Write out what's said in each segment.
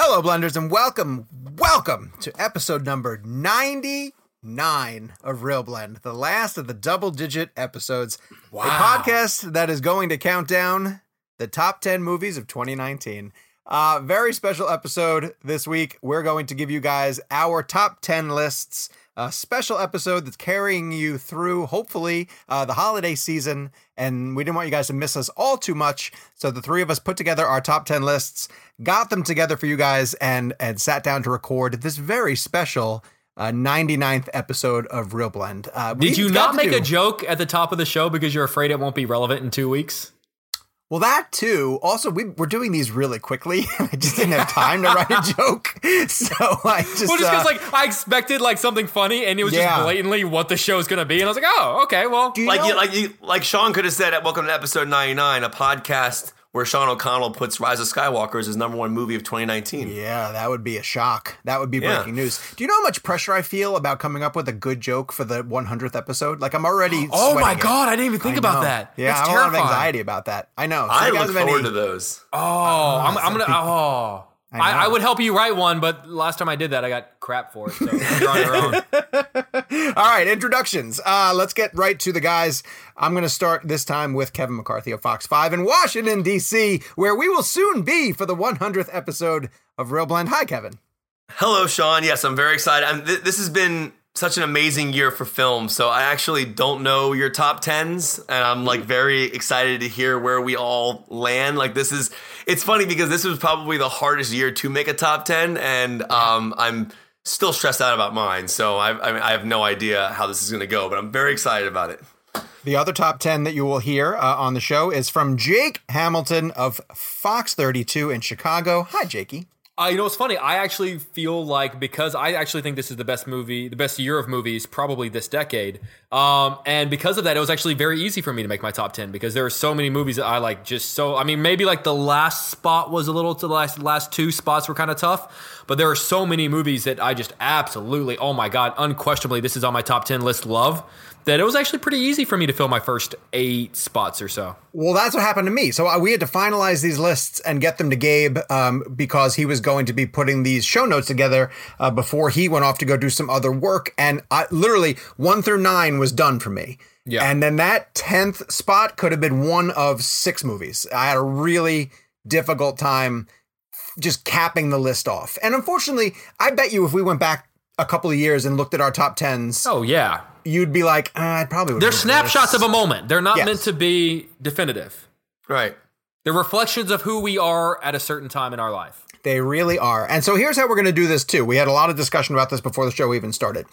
Hello, blenders, and welcome, welcome to episode number 99 of Real Blend, the last of the double digit episodes. Wow. A podcast that is going to count down the top 10 movies of 2019. Uh, very special episode this week. We're going to give you guys our top 10 lists. A special episode that's carrying you through, hopefully, uh, the holiday season. And we didn't want you guys to miss us all too much. So the three of us put together our top 10 lists, got them together for you guys, and, and sat down to record this very special uh, 99th episode of Real Blend. Uh, Did you not make do- a joke at the top of the show because you're afraid it won't be relevant in two weeks? Well, that too. Also, we, we're doing these really quickly. I just didn't have time to write a joke. So I just. Well, just uh, because like I expected like something funny and it was Yeah. just blatantly what the show's gonna be, and I was like, oh, okay, well, you like know- you, like you, like Sean could have said Welcome to Episode 99, a podcast where Sean O'Connell puts Rise of Skywalker as his number one movie of 2019. Yeah, that would be a shock. That would be Yeah. breaking news. Do you know how much pressure I feel about coming up with a good joke for the 100th episode? Like I'm already. oh my it. god, I didn't even think I about know. that. Yeah, That's I have a lot of anxiety about that. I know. So I look forward any- to those. Oh, ah, I'm, I'm gonna. Oh, I I, I, would help you write one, but last time I did that, I got crap for it. So you're on your own. All right, introductions. Uh, let's get right to the guys. I'm going to start this time with Kevin McCarthy of Fox 5 in Washington, D.C., where we will soon be for the 100th episode of Real Blend. Hi, Kevin. Hello, Sean. Yes, I'm very excited. I'm, th- this has been such an amazing year for film. So I actually don't know your top tens, and I'm like very excited to hear where we all land. Like this is, it's funny because this was probably the hardest year to make a top ten, and um, I'm still stressed out about mine. So I, I, mean, I have no idea how this is going to go, but I'm very excited about it. The other top 10 that you will hear uh, on the show is from Jake Hamilton of Fox 32 in Chicago. Hi, Jakey. Uh, you know, it's funny. I actually feel like because I actually think this is the best movie, the best year of movies, probably this decade. Um, and because of that, it was actually very easy for me to make my top ten because there are so many movies that I like. Just so, I mean, maybe like the last spot was a little to the last last two spots were kind of tough, but there are so many movies that I just absolutely, oh my god, unquestionably, this is on my top ten list. Love that it was actually pretty easy for me to fill my first eight spots or so. Well, that's what happened to me. So uh, we had to finalize these lists and get them to Gabe um, because he was going to be putting these show notes together uh, before he went off to go do some other work. And I, literally, one through nine was done for me. Yeah. And then that 10th spot could have been one of six movies. I had a really difficult time just capping the list off. And unfortunately, I bet you if we went back a couple of years and looked at our top 10s, Oh yeah, you'd be like, uh, I probably would they're snapshots of a moment. They're not Yes. meant to be definitive. Right. They're reflections of who we are at a certain time in our life. They really are. And so here's how we're going to do this too. We had a lot of discussion about this before the show even started.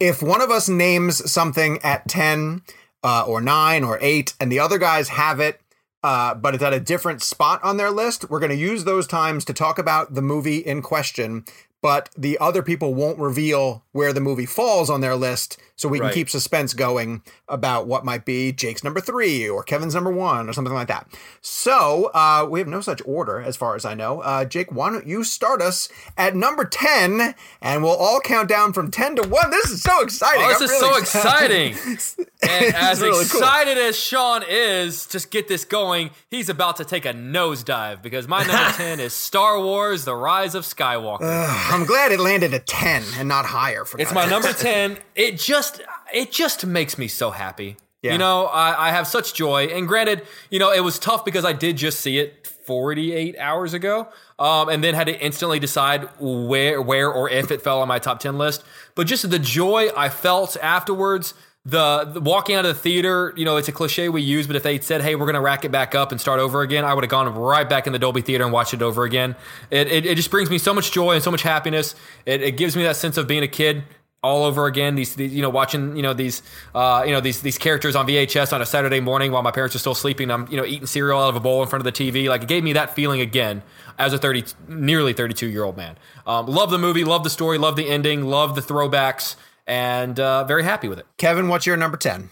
If one of us names something at 10 uh, or 9 or 8 and the other guys have it, uh, but it's at a different spot on their list, we're going to use those times to talk about the movie in question. But the other people won't reveal where the movie falls on their list, so we can keep suspense going about what might be Jake's number three or Kevin's number one or something like that. So uh, we have no such order, as far as I know. Uh, Jake, why don't you start us at number ten, and we'll all count down from ten to one. This is so exciting! Oh, this I'm is really so exciting. and as really cool. excited as Sean is, just get this going, he's about to take a nosedive because my number 10 is Star Wars The Rise of Skywalker. I'm glad it landed at ten and not higher. For It's my number 10. It just it just makes me so happy. Yeah. You know, I, I have such joy. And granted, you know, it was tough because I did just see it 48 hours ago. Um, and then had to instantly decide where where or if it fell on my top 10 list. But just the joy I felt afterwards, the, the walking out of the theater, you know, it's a cliche we use, but if they said, "Hey, we're going to rack it back up and start over again," I would have gone right back in the Dolby Theater and watched it over again. It, it, it just brings me so much joy and so much happiness. It, it gives me that sense of being a kid all over again. These, these you know, watching, you know, these, uh, you know, these these characters on VHS on a Saturday morning while my parents are still sleeping. I'm, you know, eating cereal out of a bowl in front of the TV. Like it gave me that feeling again as a thirty, nearly thirty-two year old man. Um, love the movie, love the story, love the ending, love the throwbacks, and uh, very happy with it. Kevin, what's your number ten?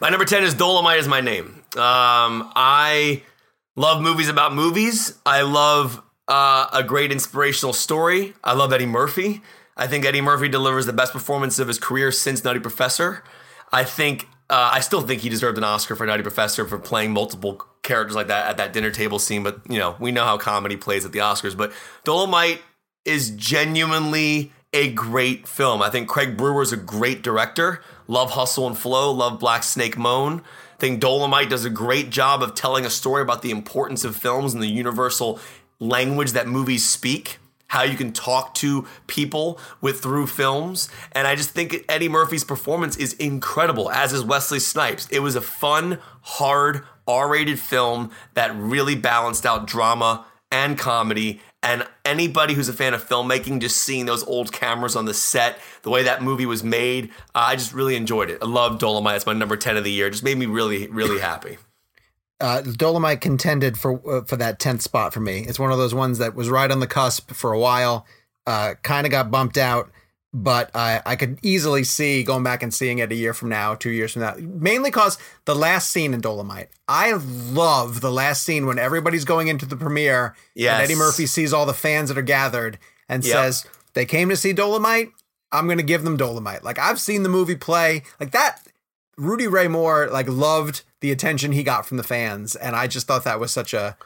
My number 10 is Dolemite is my name. Um, I love movies about movies. I love uh, a great inspirational story. I love Eddie Murphy. I think Eddie Murphy delivers the best performance of his career since Nutty Professor. I think Uh, I still think he deserved an Oscar for Nutty Professor for playing multiple characters like that at that dinner table scene. But you know, we know how comedy plays at the Oscars. But Dolemite is genuinely a great film. I think Craig Brewer is a great director. Love Hustle and Flow. Love Black Snake Moan. I think Dolemite does a great job of telling a story about the importance of films and the universal language that movies speak how you can talk to people with through films. And I just think Eddie Murphy's performance is incredible, as is Wesley Snipes. It was a fun, hard, R-rated film that really balanced out drama and comedy. And anybody who's a fan of filmmaking, just seeing those old cameras on the set, the way that movie was made, uh, I just really enjoyed it. I love Dolemite. It's my number 10 of the year. It just made me really, really happy uh, Dolemite contended for uh, for that tenth spot for me. It's one of those ones that was right on the cusp for a while. Uh, kind of got bumped out, but I I could easily see going back and seeing it a year from now, two years from now. Mainly because the last scene in Dolemite. I love the last scene when everybody's going into the premiere. Yes. And Eddie Murphy sees all the fans that are gathered and yep. says they came to see Dolemite. I'm gonna give them Dolemite. Like I've seen the movie play like that. Rudy Ray Moore like loved the attention he got from the fans, and I just thought that was such a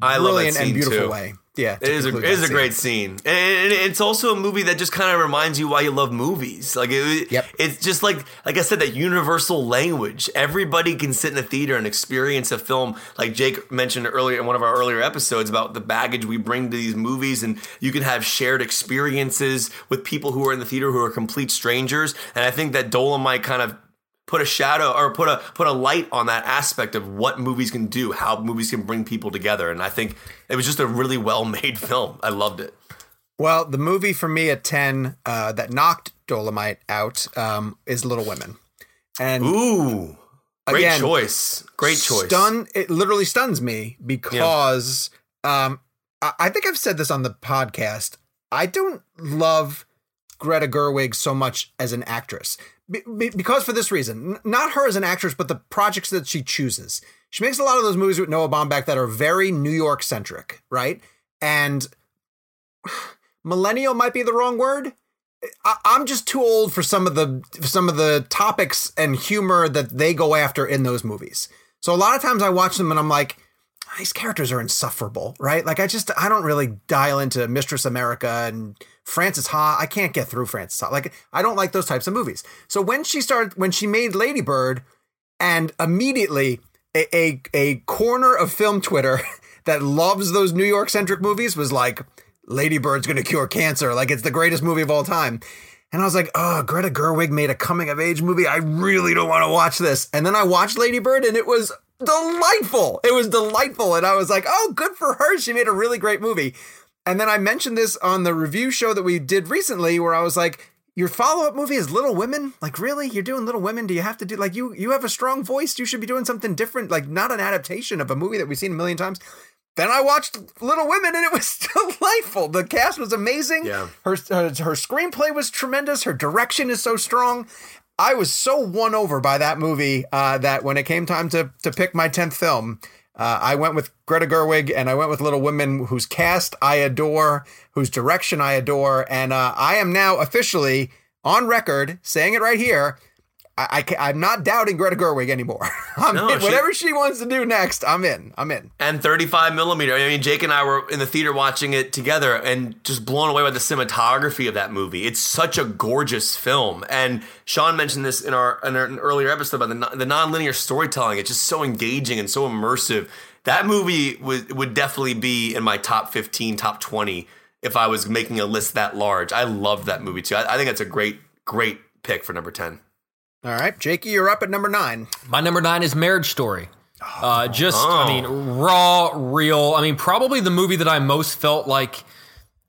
I brilliant and beautiful too. way. Yeah, it is a it is a great scene, and it's also a movie that just kind of reminds you why you love movies. Like it, yep. it's just like like I said, that universal language. Everybody can sit in a theater and experience a film. Like Jake mentioned earlier in one of our earlier episodes about the baggage we bring to these movies, and you can have shared experiences with people who are in the theater who are complete strangers. And I think that Dolemite kind of put a shadow or put a put a light on that aspect of what movies can do, how movies can bring people together. And I think it was just a really well made film. I loved it. Well, the movie for me at ten uh, that knocked Dolemite out um, is Little Women. And ooh, great again, choice, great choice. Stun it literally stuns me because yeah. um, I, I think I've said this on the podcast. I don't love Greta Gerwig so much as an actress. Be- because for this reason, not her as an actress, but the projects that she chooses. She makes a lot of those movies with Noah Baumbach that are very New York centric, right? And millennial might be the wrong word. I- I'm just too old for some of the some of the topics and humor that they go after in those movies. So a lot of times I watch them and I'm like, these characters are insufferable, right? Like I just I don't really dial into Mistress America and Frances Ha. I can't get through Frances Ha. Like I don't like those types of movies. So when she started when she made Lady Bird, and immediately a a, a corner of film Twitter that loves those New York centric movies was like, Lady Bird's gonna cure cancer. Like it's the greatest movie of all time. And I was like, oh, Greta Gerwig made a coming of age movie. I really don't want to watch this. And then I watched Lady Bird and it was delightful. It was delightful. And I was like, oh, good for her. She made a really great movie. And then I mentioned this on the review show that we did recently where I was like, your follow-up movie is Little Women? Like really? You're doing Little Women? Do you have to do like you you have a strong voice. You should be doing something different, like not an adaptation of a movie that we've seen a million times. Then I watched Little Women and it was delightful. The cast was amazing. Yeah. Her, her her screenplay was tremendous. Her direction is so strong. I was so won over by that movie uh, that when it came time to to pick my tenth film, uh, I went with Greta Gerwig and I went with Little Women, whose cast I adore, whose direction I adore, and uh, I am now officially on record saying it right here. I, I am not doubting Greta Gerwig anymore. No, she, whatever she wants to do next, I'm in. I'm in. And 35 millimeter. I mean, Jake and I were in the theater watching it together and just blown away by the cinematography of that movie. It's such a gorgeous film. And Sean mentioned this in our, in an earlier episode about the the nonlinear storytelling. It's just so engaging and so immersive. That movie would would definitely be in my top 15, top 20 if I was making a list that large. I love that movie too. I, I think that's a great, great pick for number 10. All right, Jakey, you're up at number nine. My number nine is Marriage Story. Uh, just, oh. I mean, raw, real. I mean, probably the movie that I most felt like,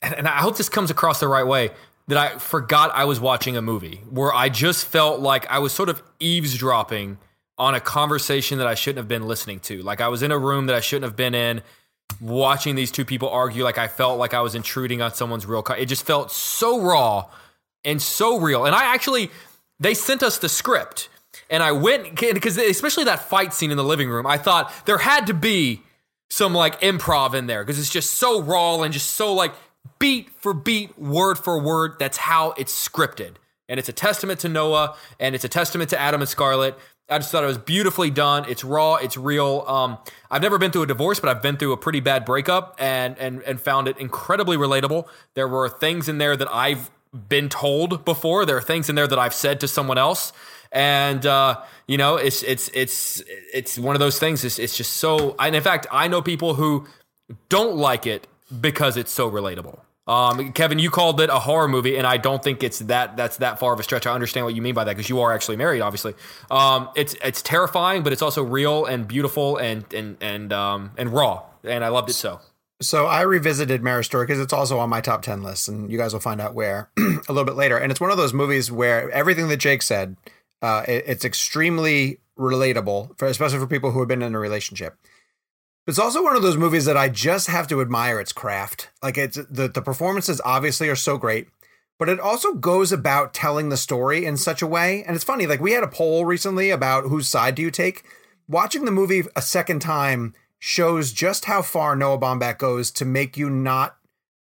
and, and I hope this comes across the right way, that I forgot I was watching a movie, where I just felt like I was sort of eavesdropping on a conversation that I shouldn't have been listening to. Like I was in a room that I shouldn't have been in, watching these two people argue. Like I felt like I was intruding on someone's real. it just felt so raw and so real. And I actually they sent us the script and I went because especially that fight scene in the living room, I thought there had to be some like improv in there because it's just so raw and just so like beat for beat, word for word. That's how it's scripted. And it's a testament to Noah and it's a testament to Adam and Scarlett. I just thought it was beautifully done. It's raw. It's real. Um, I've never been through a divorce, but I've been through a pretty bad breakup, and and and found it incredibly relatable. There were things in there that I've been told before. There are things in there that I've said to someone else, and uh, you know, it's it's it's it's one of those things. It's it's just so. And in fact, I know people who don't like it because it's so relatable. Um, Kevin, you called it a horror movie, and I don't think it's that that's that far of a stretch. I understand what you mean by that because you are actually married, obviously. Um, it's it's terrifying, but it's also real and beautiful and and and um, and raw, and I loved it so. So I revisited Marriage Story because it's also on my top ten list, and you guys will find out where a little bit later. And it's one of those movies where everything that Jake said, uh, it, it's extremely relatable, for, especially for people who have been in a relationship. It's also one of those movies that I just have to admire its craft. Like it's the the performances obviously are so great, but it also goes about telling the story in such a way. And it's funny, like we had a poll recently about whose side do you take. Watching the movie a second time shows just how far Noah Baumbach goes to make you not,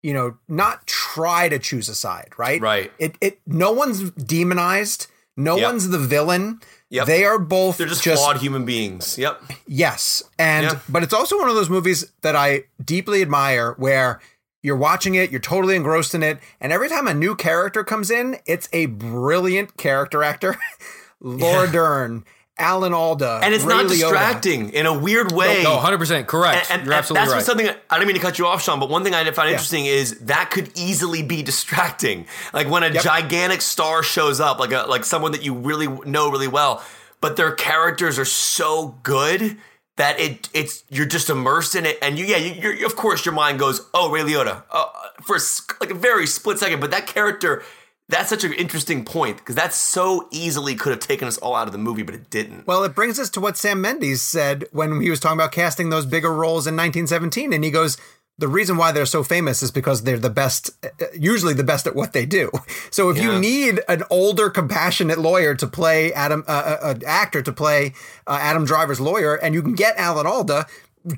you know, not try to choose a side, right? Right. It it no one's demonized. No Yep. one's the villain. Yep. They are both They're just, flawed human beings. Yep. Yes. And Yeah. but it's also one of those movies that I deeply admire where you're watching it, you're totally engrossed in it, and every time a new character comes in, it's a brilliant character actor. Laura Dern, Alan Alda, And it's Ray not Liotta. distracting in a weird way. No, hundred percent correct. And, and- You're and absolutely that's right. something I don't mean to cut you off, Sean, but one thing I found interesting is that could easily be distracting. Like when a gigantic star shows up, like a like someone that you really know really well, but their characters are so good that it it's you're just immersed in it, and you yeah, you, you're, of course your mind goes, oh Ray Liotta, uh, for a like a very split second, but that character. That's such an interesting point because that so easily could have taken us all out of the movie, but it didn't. Well, it brings us to what Sam Mendes said when he was talking about casting those bigger roles in 1917. And he goes, the reason why they're so famous is because they're the best, uh, usually the best at what they do. So if Yeah. you need an older, compassionate lawyer to play Adam, uh, uh, an actor to play uh, Adam Driver's lawyer, and you can get Alan Alda,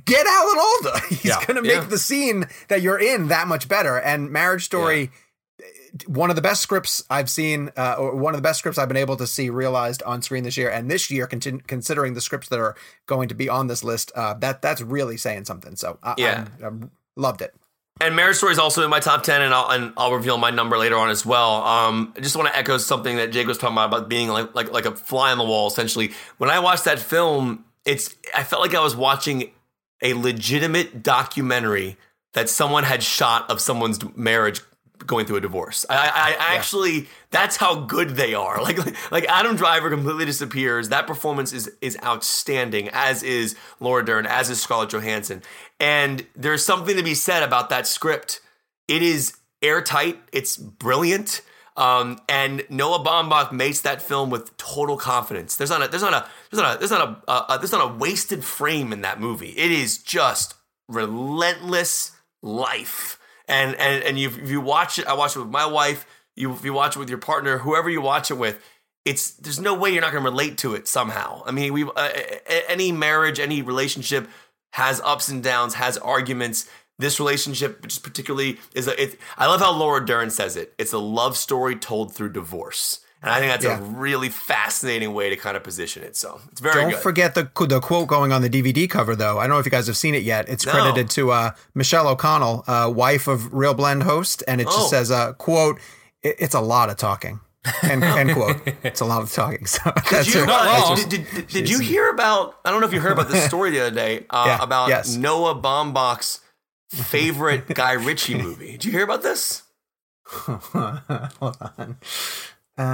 get Alan Alda. He's Yeah. going to make Yeah. the scene that you're in that much better. And Marriage Story one of the best scripts I've seen, uh, or one of the best scripts I've been able to see realized on screen this year, and this year, contin- considering the scripts that are going to be on this list, uh, that that's really saying something. So, I, Yeah. I'm- I'm- loved it. And Marriage Story is also in my top ten, and I'll and I'll reveal my number later on as well. Um, I just want to echo something that Jake was talking about about being like like like a fly on the wall. Essentially, when I watched that film, it's I felt like I was watching a legitimate documentary that someone had shot of someone's marriage going through a divorce. I, I, I actually that's how good they are. Like like Adam Driver completely disappears. That performance is is outstanding, as is Laura Dern, as is Scarlett Johansson. And there's something to be said about that script. It is airtight. It's brilliant. Um, and Noah Baumbach makes that film with total confidence. There's not a there's not a there's not a there's not a, uh, there's not a wasted frame in that movie. It is just relentless life. And and and you you watch it, I watch it with my wife. You if you watch it with your partner, whoever you watch it with, it's there's no way you're not going to relate to it somehow. I mean, we uh, any marriage, any relationship has ups and downs, has arguments. This relationship, just particularly, is a. It, I love how Laura Dern says it. It's a love story told through divorce, and I think that's Yeah. a really fascinating way to kind of position it. So it's very Don't good. forget the the quote going on the DVD cover, though. I don't know if you guys have seen it yet. It's No. credited to uh, Michelle O'Connell, uh, wife of Real Blend host, and it just Oh. says, uh, "quote It's a lot of talking." End, end quote. It's a lot of talking. So that's Did you, her- not uh, did, did, did, did you hear about? I don't know if you heard about this story the other day uh, Yeah, about yes. Noah Baumbach's favorite Guy Ritchie movie. Did you hear about this? Hold on. Uh,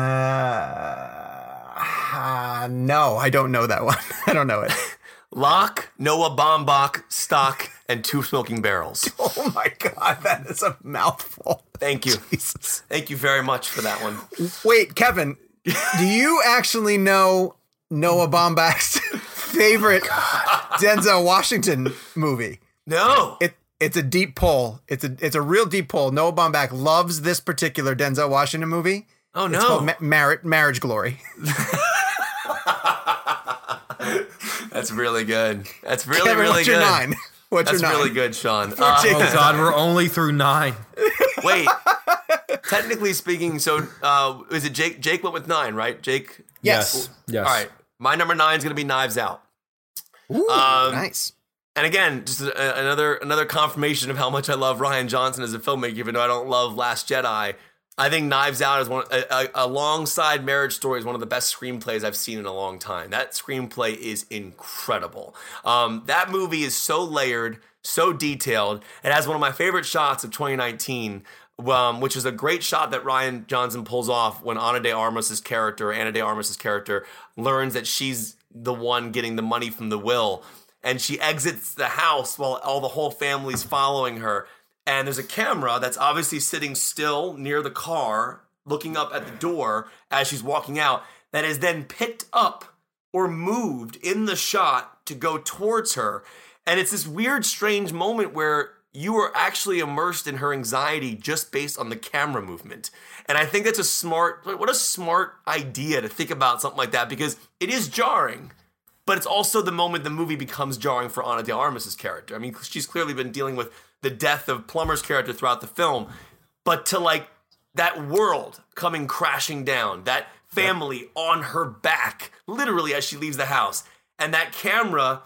no, I don't know that one. I don't know it. Lock, Noah Baumbach, Stock, and Two Smoking Barrels. Oh my god, that is a mouthful. Thank you. Jesus. Thank you very much for that one. Wait, Kevin, do you actually know Noah Baumbach's favorite Denzel Washington movie? No. It it's a deep pull. It's a it's a real deep pull. Noah Baumbach loves this particular Denzel Washington movie. Oh It's called no. Ma- Marriage Marriage Glory. That's really good. That's really, Kevin, really what's good. your nine? What's That's your nine? really good, Sean. Uh, oh God, we're only through nine. wait. Technically speaking, so uh, is it Jake? Jake went with nine, right? Jake. Yes. Yes. All right. My number nine is going to be Knives Out. Ooh, Um, nice. And again, just a, another another confirmation of how much I love Rian Johnson as a filmmaker, even though I don't love Last Jedi. I think Knives Out is one alongside Marriage Story is one of the best screenplays I've seen in a long time. That screenplay is incredible. Um, that movie is so layered, so detailed. It has one of my favorite shots of 2019, um, which is a great shot that Rian Johnson pulls off when Ana de Armas's character, Ana de Armas's character, learns that she's the one getting the money from the will and she exits the house while all the whole family's following her. And there's a camera that's obviously sitting still near the car, looking up at the door as she's walking out, that is then picked up or moved in the shot to go towards her. And it's this weird, strange moment where you are actually immersed in her anxiety just based on the camera movement. And I think that's a smart, what a smart idea to think about something like that because it is jarring but it's also the moment the movie becomes jarring for Ana de Armas's character. I mean, she's clearly been dealing with the death of Plummer's character throughout the film, but to like that world coming crashing down, that family on her back, literally as she leaves the house, and that camera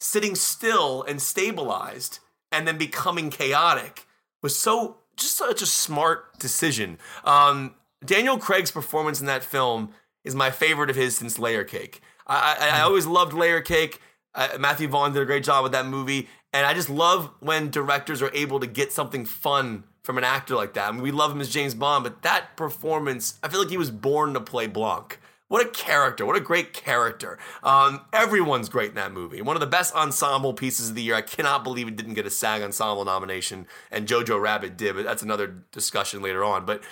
sitting still and stabilized and then becoming chaotic was so just such a smart decision. Um, Daniel Craig's performance in that film is my favorite of his since Layer Cake. I, I, I always loved Layer Cake. Uh, Matthew Vaughn did a great job with that movie, and I just love when directors are able to get something fun from an actor like that. I mean, we love him as James Bond, but that performance, I feel like he was born to play Blanc. What a character! What a great character! Um, everyone's great in that movie. One of the best ensemble pieces of the year. I cannot believe it didn't get a SAG ensemble nomination, and Jojo Rabbit did. But that's another discussion later on. But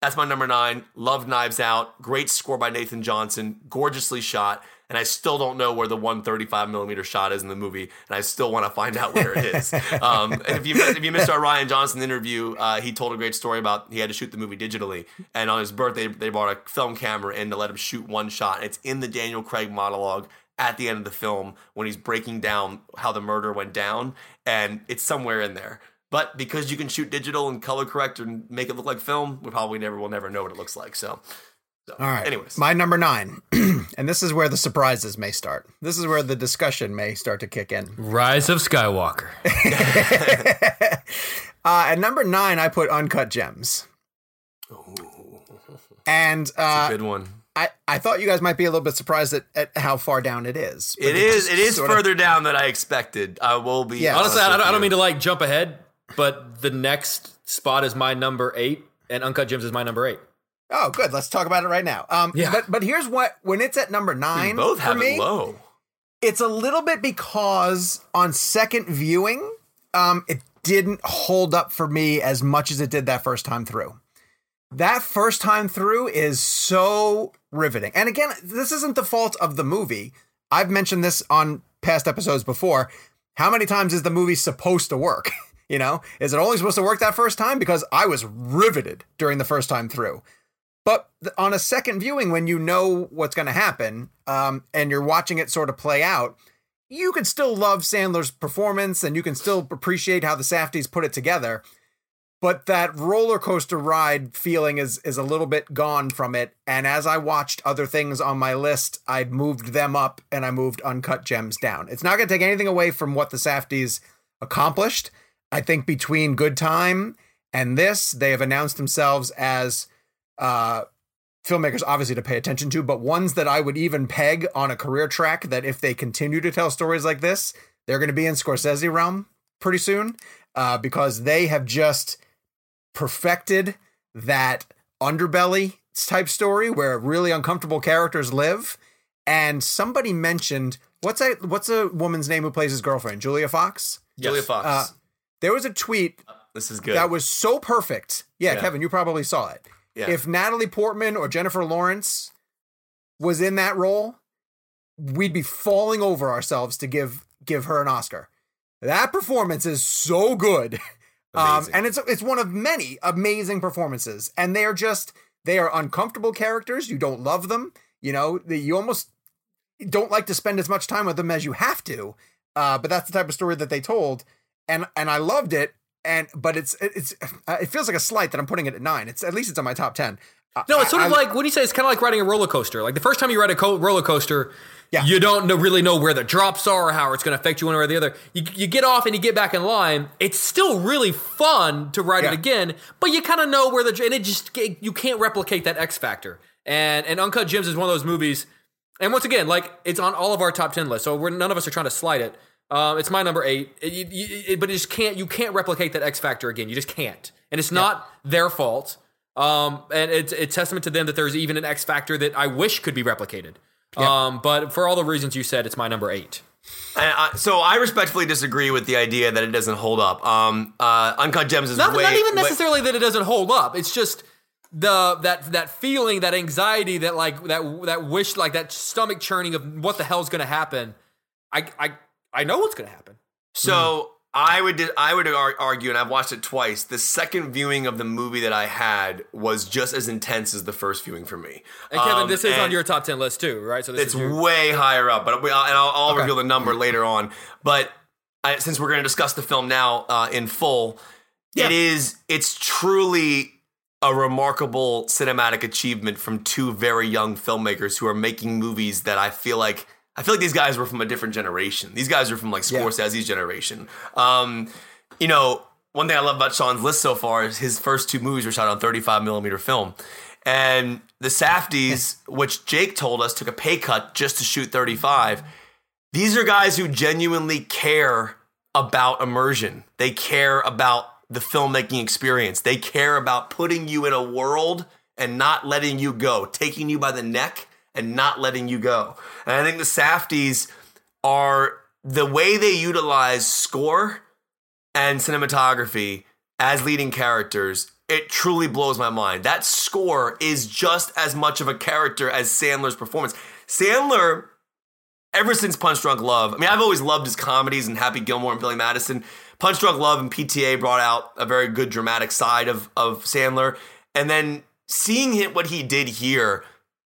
that's my number nine. Love Knives Out. Great score by Nathan Johnson. Gorgeously shot. And I still don't know where the 135 millimeter shot is in the movie, and I still want to find out where it is. um, and if you if you missed our Rian Johnson interview, uh, he told a great story about he had to shoot the movie digitally, and on his birthday they brought a film camera in to let him shoot one shot. It's in the Daniel Craig monologue at the end of the film when he's breaking down how the murder went down, and it's somewhere in there. But because you can shoot digital and color correct and make it look like film, we probably never will never know what it looks like. So, so All right. Anyways, my number nine, and this is where the surprises may start. This is where the discussion may start to kick in. Rise of Skywalker. uh, at number nine, I put Uncut Gems. And uh, good one. I, I thought you guys might be a little bit surprised at, at how far down it is. but It is. just It is sort of- further down than I expected. I will be. Yeah. Honestly, I don't, I don't mean to like jump ahead, but the next spot is my number eight, and Uncut Gems is my number eight. Oh, good. Let's talk about it right now. Um, Yeah. But but here's what when it's at number nine both for have me, it low. it's a little bit because on second viewing, um, it didn't hold up for me as much as it did that first time through. That first time through is so riveting. And again, this isn't the fault of the movie. I've mentioned this on past episodes before. How many times is the movie supposed to work? You know, is it only supposed to work that first time? Because I was riveted during the first time through. But on a second viewing, when you know what's going to happen um, and you're watching it sort of play out, you can still love Sandler's performance and you can still appreciate how the Safdies put it together. But that roller coaster ride feeling is is a little bit gone from it. And as I watched other things on my list, I moved them up and I moved Uncut Gems down. It's not going to take anything away from what the Safdies accomplished. I think between Good Time and this, they have announced themselves as uh, filmmakers, obviously to pay attention to, but ones that I would even peg on a career track. That if they continue to tell stories like this, they're going to be in Scorsese realm pretty soon uh, because they have just perfected that underbelly type story where really uncomfortable characters live. And somebody mentioned what's a what's a woman's name who plays his girlfriend, Julia Fox. Julia Yes. Fox. Uh, There was a tweet this is good. that was so perfect. Yeah, Yeah. Kevin, you probably saw it. Yeah. If Natalie Portman or Jennifer Lawrence was in that role, we'd be falling over ourselves to give give her an Oscar. That performance is so good. Um, and it's it's one of many amazing performances. And they are just they are uncomfortable characters. You don't love them. You know, the, you almost don't like to spend as much time with them as you have to. Uh, but that's the type of story that they told, and and I loved it. And but it's it's uh, it feels like a slight that I'm putting it at nine. It's at least it's on my top ten. No, it's sort of I- like what do you say? It's kind of like riding a roller coaster. Like the first time you ride a co- roller coaster, Yeah. you don't know, really know where the drops are or how it's going to affect you one way or the other. You, you get off and you get back in line. It's still really fun to ride Yeah. it again, but you kind of know where the and it just you can't replicate that X factor. And and Uncut Gems is one of those movies. And once again, like it's on all of our top ten lists, so we're none of us are trying to slide it. Um, it's my number eight, It- you- it- but it just can't. You can't replicate that X factor again. You just can't, and it's not their fault. Um, and it's it's testament to them that there's even an X factor that I wish could be replicated. Um, but for all the reasons you said, it's my number eight. And I, so I respectfully disagree with the idea that it doesn't hold up. Um, uh, Uncut Gems is Not, way, not even way- necessarily that it doesn't hold up. It's just the that that feeling, that anxiety, that like that that wish, like that stomach churning of what the hell's going to happen. I I I know what's going to happen. So I would I would argue, and I've watched it twice. The second viewing of the movie that I had was just as intense as the first viewing for me. And Kevin, Um, this is on your top ten list too, right? So this It's is your, way higher up, but we, and I'll, I'll Okay. reveal the number later on. But I, since we're going to discuss the film now uh, in full, Yeah. it is it's truly a remarkable cinematic achievement from two very young filmmakers who are making movies that I feel like I feel like these guys were from a different generation. These guys are from like Yeah. Scorsese's generation. Um, you know, one thing I love about Sean's list so far is his first two movies were shot on 35 millimeter film. And the Safdies, which Jake told us took a pay cut just to shoot 35, these are guys who genuinely care about immersion. They care about the filmmaking experience. They care about putting you in a world and not letting you go, taking you by the neck and not letting you go. And I think the Safdies are the way they utilize score and cinematography as leading characters. It truly blows my mind. That score is just as much of a character as Sandler's performance. Sandler ever since Punch Drunk Love, I mean, I've always loved his comedies and Happy Gilmore and Billy Madison. Punch Drunk Love and PTA brought out a very good dramatic side of, of Sandler. And then seeing what he did here,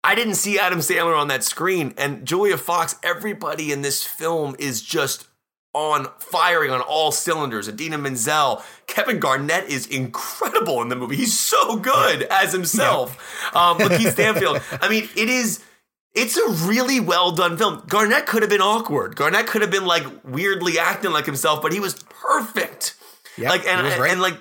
I didn't see Adam Sandler on that screen. And Julia Fox, everybody in this film is just on firing on all cylinders. Idina Menzel, Kevin Garnett is incredible in the movie. He's so good as himself. Um, Lakeith Stanfield. I mean, it is. It's a really well done film. Garnett could have been awkward. Garnett could have been like weirdly acting like himself, but he was perfect. Yeah, like and and like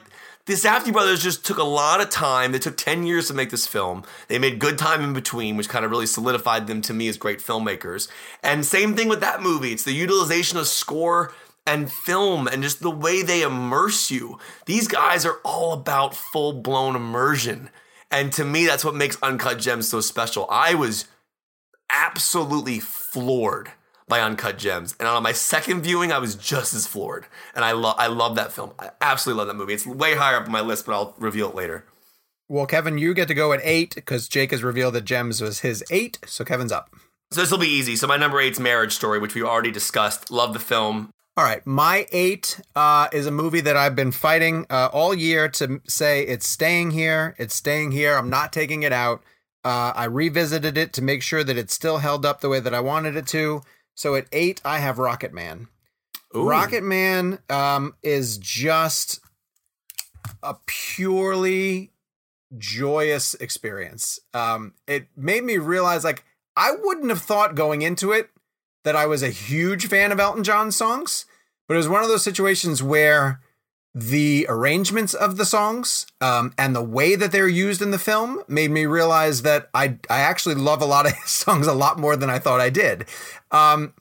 the Safdie brothers just took a lot of time. They took 10 years to make this film. They made good time in between, which kind of really solidified them to me as great filmmakers. And same thing with that movie. It's the utilization of score and film and just the way they immerse you. These guys are all about full blown immersion. And to me, that's what makes Uncut Gems so special. I was absolutely floored by Uncut Gems. And on my second viewing, I was just as floored. And I love I love that film. I absolutely love that movie. It's way higher up on my list, but I'll reveal it later. Well, Kevin, you get to go at eight because Jake has revealed that Gems was his eight, so Kevin's up. So this will be easy. So my number eight's Marriage Story, which we already discussed. Love the film. All right, my eight uh, is a movie that I've been fighting uh, all year to say it's staying here. It's staying here. I'm not taking it out. Uh, I revisited it to make sure that it still held up the way that I wanted it to. So at eight, I have Rocket Man. Ooh. Rocket Man um, is just a purely joyous experience. Um, it made me realize, like, I wouldn't have thought going into it that I was a huge fan of Elton John songs, but it was one of those situations where the arrangements of the songs um, and the way that they're used in the film made me realize that I I actually love a lot of his songs a lot more than I thought I did. Um,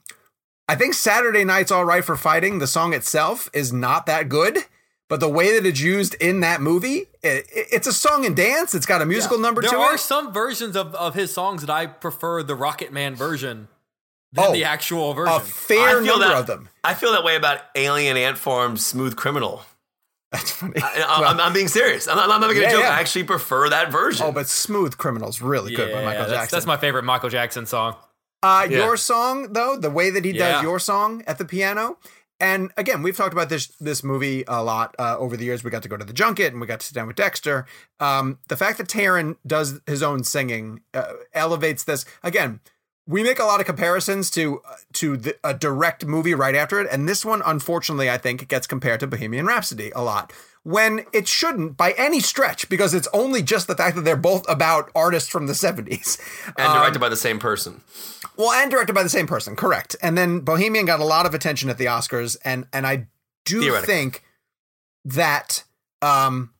I think Saturday Night's All Right for Fighting, the song itself, is not that good. But the way that it's used in that movie, it, it's a song and dance. It's got a musical number There to are some versions of, of his songs that I prefer the Rocket Man version than Oh, the actual version. A fair I feel number that- of them. I feel that way about Alien Ant Farm's Smooth Criminal. That's funny. I, I'm, I'm being serious. I'm not, I'm not making Yeah, a joke. yeah. I actually prefer that version. oh, but Smooth Criminal's really good by Michael that's, Jackson. that's my favorite Michael Jackson song. Uh, Yeah. Your song, though, the way that he Yeah. does your song at the piano. And again, we've talked about this this movie a lot uh, over the years. We got to go to the junket and we got to sit down with Dexter. Um, the fact that Taron does his own singing uh, elevates this. Again, we make a lot of comparisons to uh, to the, a direct movie right after it, and this one, unfortunately, I think gets compared to Bohemian Rhapsody a lot, when it shouldn't by any stretch because it's only just the fact that they're both about artists from the 70s. And directed by the same person. Well, and directed by the same person, correct. And then Bohemian got a lot of attention at the Oscars and and I do think that um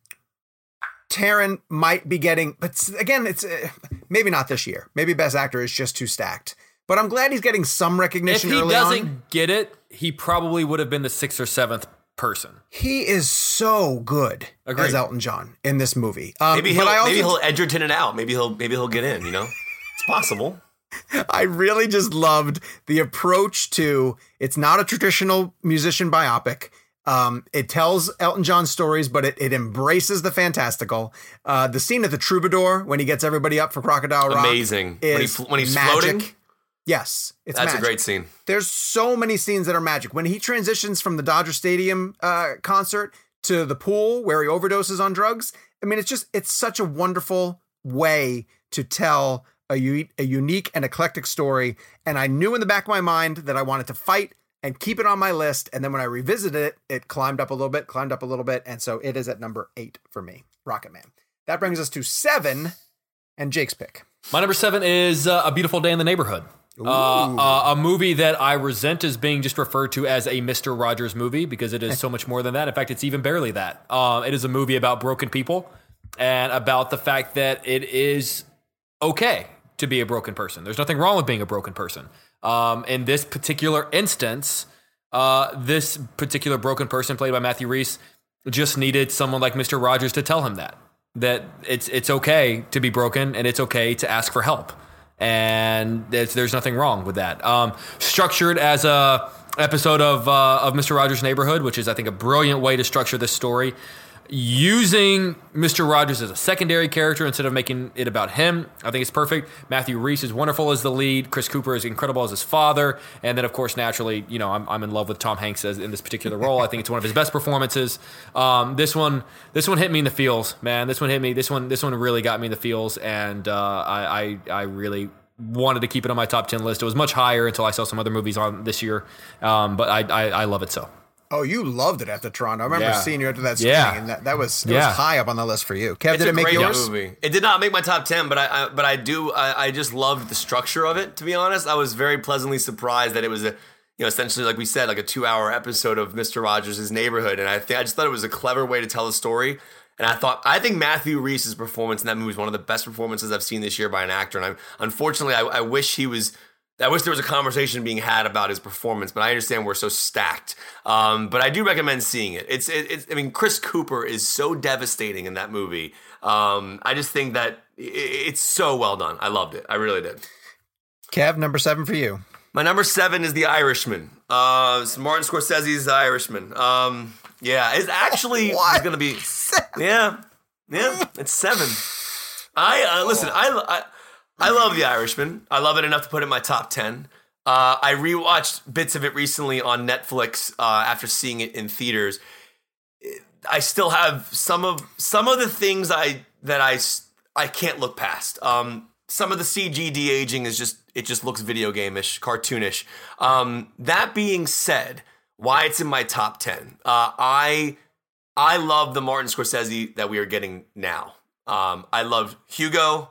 Taron might be getting but again it's uh, maybe not this year. Maybe best actor is just too stacked. But I'm glad he's getting some recognition. If he early doesn't on. get it, he probably would have been the sixth or seventh person. He is so good Agreed. as Elton John in this movie. Um, Maybe he'll I also, maybe he'll Edgerton it out. Maybe he'll maybe he'll get in. You know, it's possible. I really just loved the approach to it's not a traditional musician biopic. Um, it tells Elton John stories, but it, it embraces the fantastical. Uh, the scene at the Troubadour when he gets everybody up for Crocodile Rock, Amazing. When, he, fl- when he's magic. floating, Yes, it's that's magic. a great scene. There's so many scenes that are magic. When he transitions from the Dodger Stadium uh, concert to the pool where he overdoses on drugs, I mean, it's just it's such a wonderful way to tell a, u- a unique and eclectic story. And I knew in the back of my mind that I wanted to fight and keep it on my list. And then when I revisited it, it climbed up a little bit, climbed up a little bit, and so it is at number eight for me. Rocket Man. That brings us to seven, and Jake's pick. My number seven is uh, A Beautiful Day in the Neighborhood. Uh, uh, a movie that I resent as being just referred to as a Mr. Rogers movie because it is so much more than that. In fact, it's even barely that. Uh, it is a movie about broken people and about the fact that it is okay to be a broken person. There's nothing wrong with being a broken person. Um, in this particular instance, uh, this particular broken person, played by Matthew Rhys, just needed someone like Mr. Rogers to tell him that that it's it's okay to be broken and it's okay to ask for help, and there's, there's nothing wrong with that. Um, structured as a episode of uh, of Mr. Rogers' Neighborhood, which is I think a brilliant way to structure this story using Mr. Rogers as a secondary character instead of making it about him. I think it's perfect. Matthew Rhys is wonderful as the lead. Chris Cooper is incredible as his father. And then, of course, naturally, you know, I'm, I'm in love with Tom Hanks as in this particular role. I think it's one of his best performances. Um, this one, this one hit me in the feels, man. This one hit me. This one, this one really got me in the feels, and uh, I, I, I really wanted to keep it on my top ten list. It was much higher until I saw some other movies on this year, um, but I, I, I love it so. Oh, you loved it after Toronto. I remember Yeah. seeing you after that screening, Yeah. and that, that was it Yeah. was high up on the list for you. Kev, It's did a it make great yours? movie. It did not make my top ten, but I, I but I do I, I just loved the structure of it. To be honest, I was very pleasantly surprised that it was a you know essentially like we said like a two hour episode of Mister Rogers' Neighborhood, and I think I just thought it was a clever way to tell the story. And I thought I think Matthew Rhys's performance in that movie is one of the best performances I've seen this year by an actor. And I'm unfortunately I, I wish he was. I wish there was a conversation being had about his performance, but I understand we're so stacked. Um, but I do recommend seeing it. It's, it, it's, I mean, Chris Cooper is so devastating in that movie. Um, I just think that i- it's so well done. I loved it. I really did. Kev, number seven for you. My number seven is The Irishman. Uh, it's Martin Scorsese's The Irishman. Um, yeah, it's actually going to be. Yeah, yeah, it's seven. I uh, listen. I, I I love The Irishman. I love it enough to put it in my top ten. Uh, I rewatched bits of it recently on Netflix uh, after seeing it in theaters. I still have some of some of the things I that I I can't look past. Um, some of the CG de aging is just it just looks video game-ish, cartoonish. Um, that being said, why it's in my top ten, uh, I I love the Martin Scorsese that we are getting now. Um, I love Hugo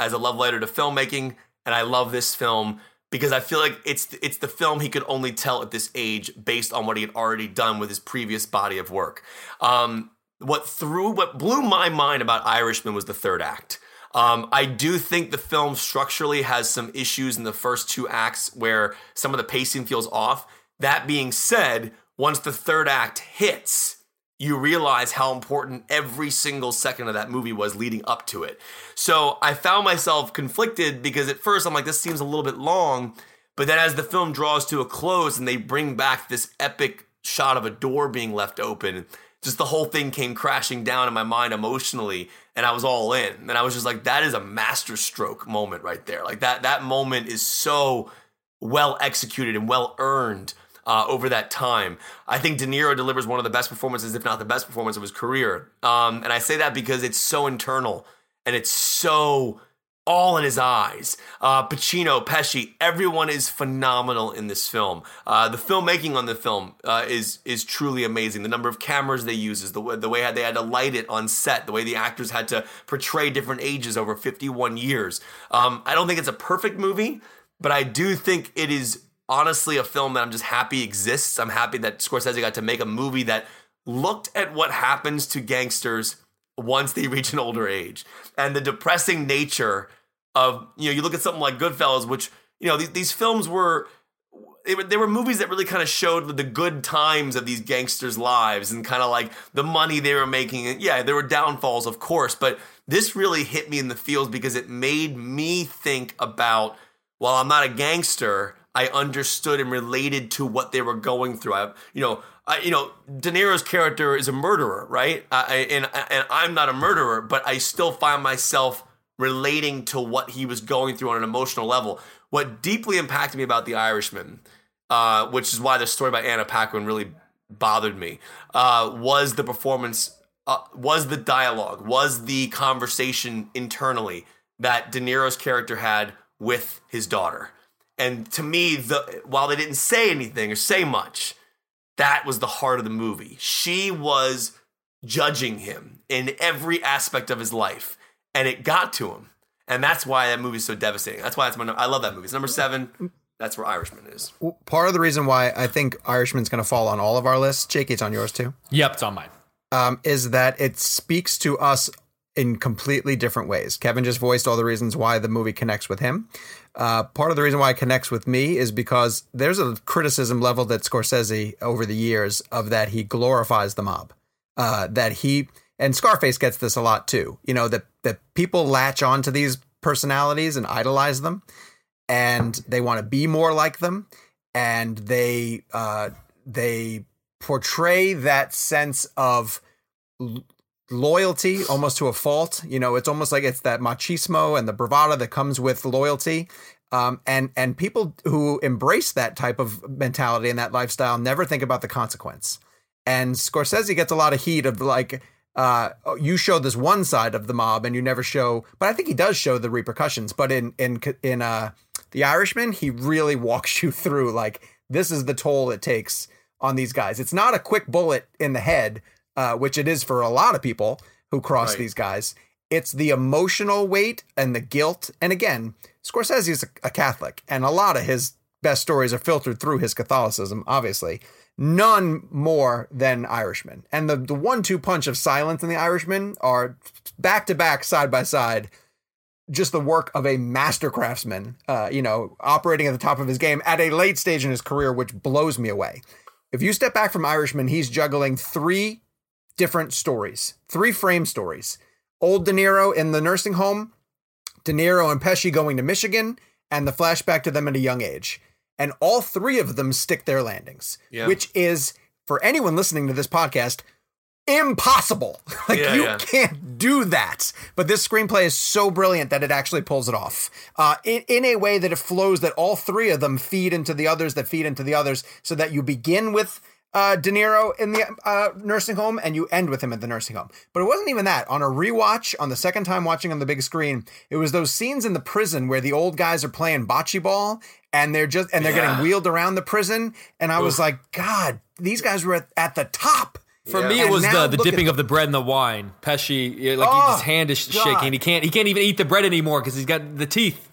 as a love letter to filmmaking, and I love this film because I feel like it's it's the film he could only tell at this age based on what he had already done with his previous body of work. Um, what threw what blew my mind about Irishman was the third act. Um, I do think the film structurally has some issues in the first two acts where some of the pacing feels off. That being said, once the third act hits, you realize how important every single second of that movie was leading up to it. So I found myself conflicted because at first I'm like, this seems a little bit long. But then as the film draws to a close and they bring back this epic shot of a door being left open, just the whole thing came crashing down in my mind emotionally and I was all in. And I was just like, that is a masterstroke moment right there. Like that that moment is so well executed and well earned uh, over that time. I think De Niro delivers one of the best performances, if not the best performance of his career. Um, and I say that because it's so internal and it's so all in his eyes. Uh, Pacino, Pesci, everyone is phenomenal in this film. Uh, the filmmaking on the film uh, is is truly amazing. The number of cameras they use, is the way, the way they had to light it on set, the way the actors had to portray different ages over 51 years. Um, I don't think it's a perfect movie, but I do think it is honestly a film that I'm just happy exists. I'm happy that Scorsese got to make a movie that looked at what happens to gangsters once they reach an older age and the depressing nature of you know you look at something like Goodfellas, which you know these, these films were. They were, they were movies that really kind of showed the good times of these gangsters' lives and kind of like the money they were making. Yeah, there were downfalls, of course, but this really hit me in the feels because it made me think about, while I'm not a gangster, I understood and related to what they were going through. I, you know, I, you know, De Niro's character is a murderer, right? I, and and I'm not a murderer, but I still find myself relating to what he was going through on an emotional level. What deeply impacted me about The Irishman, uh, which is why the story by Anna Paquin really bothered me, uh, was the performance, uh, was the dialogue, was the conversation internally that De Niro's character had with his daughter. And to me, the while they didn't say anything or say much, that was the heart of the movie. She was judging him in every aspect of his life and it got to him. And that's why that movie is so devastating. That's why it's my. I love that movie. It's number seven. That's where Irishman is. Part of the reason why I think Irishman's going to fall on all of our lists, Jake, it's on yours too. Yep, it's on mine. Um, is that it speaks to us in completely different ways. Kevin just voiced all the reasons why the movie connects with him. Uh, part of the reason why it connects with me is because there's a criticism level that Scorsese over the years of that he glorifies the mob. Uh, that he and Scarface gets this a lot too. You know that that people latch onto these personalities and idolize them, and they want to be more like them, and they uh, they portray that sense of loyalty almost to a fault. You know, it's almost like it's that machismo and the bravado that comes with loyalty. Um, and and people who embrace that type of mentality and that lifestyle never think about the consequence. And Scorsese gets a lot of heat of like, uh, you show this one side of the mob and you never show, but I think he does show the repercussions. But in in in uh, the Irishman, he really walks you through like this is the toll it takes on these guys. It's not a quick bullet in the head, uh, which it is for a lot of people who cross Right. these guys. It's the emotional weight and the guilt. And again, Scorsese is a, a Catholic, and a lot of his best stories are filtered through his Catholicism, obviously. None more than Irishman. And the, the one two punch of silence in the Irishman are back to back, side by side, just the work of a master craftsman, uh, you know, operating at the top of his game at a late stage in his career, which blows me away. If you step back from Irishman, he's juggling three different stories, three frame stories. Old De Niro in the nursing home, De Niro and Pesci going to Michigan, and the flashback to them at a young age. And all three of them stick their landings, Yeah. which is, for anyone listening to this podcast, impossible. like, Yeah, you yeah. can't do that. But this screenplay is so brilliant that it actually pulls it off uh, in, in a way that it flows that all three of them feed into the others that feed into the others so that you begin with uh, De Niro in the uh, nursing home and you end with him at the nursing home. But it wasn't even that. On a rewatch, on the second time watching on the big screen, it was those scenes in the prison where the old guys are playing bocce ball and they're just and they're Yeah. getting wheeled around the prison. And I was like, God, these guys were at, at the top. For Yeah. me, it And was the, the dipping of the bread in the wine. Pesci, like Oh, his hand is God. shaking. He can't. He can't even eat the bread anymore because he's got the teeth.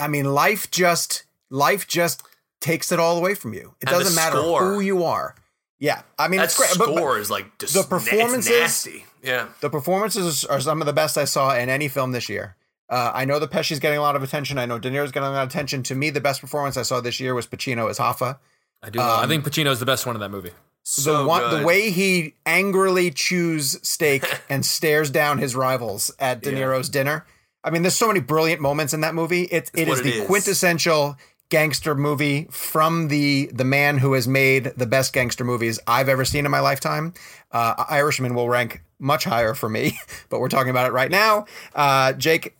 I mean, life just life just takes it all away from you. It And doesn't matter score. who you are. Yeah, I mean, That it's great. but- but score is like just the it's performances- nasty. Yeah. the performances are some of the best I saw in any film this year. Uh, I know the Pesci's getting a lot of attention. I know De Niro's getting a lot of attention. To me, the best performance I saw this year was Pacino as Hoffa. I do. I think Pacino's the best one in that movie. So the one, the way he angrily chews steak and stares down his rivals at De Yeah. Niro's dinner. I mean, there's so many brilliant moments in that movie. It, it what is it the is. quintessential gangster movie from the the man who has made the best gangster movies I've ever seen in my lifetime. Uh, Irishman will rank much higher for me, but we're talking about it right now. Uh, Jake,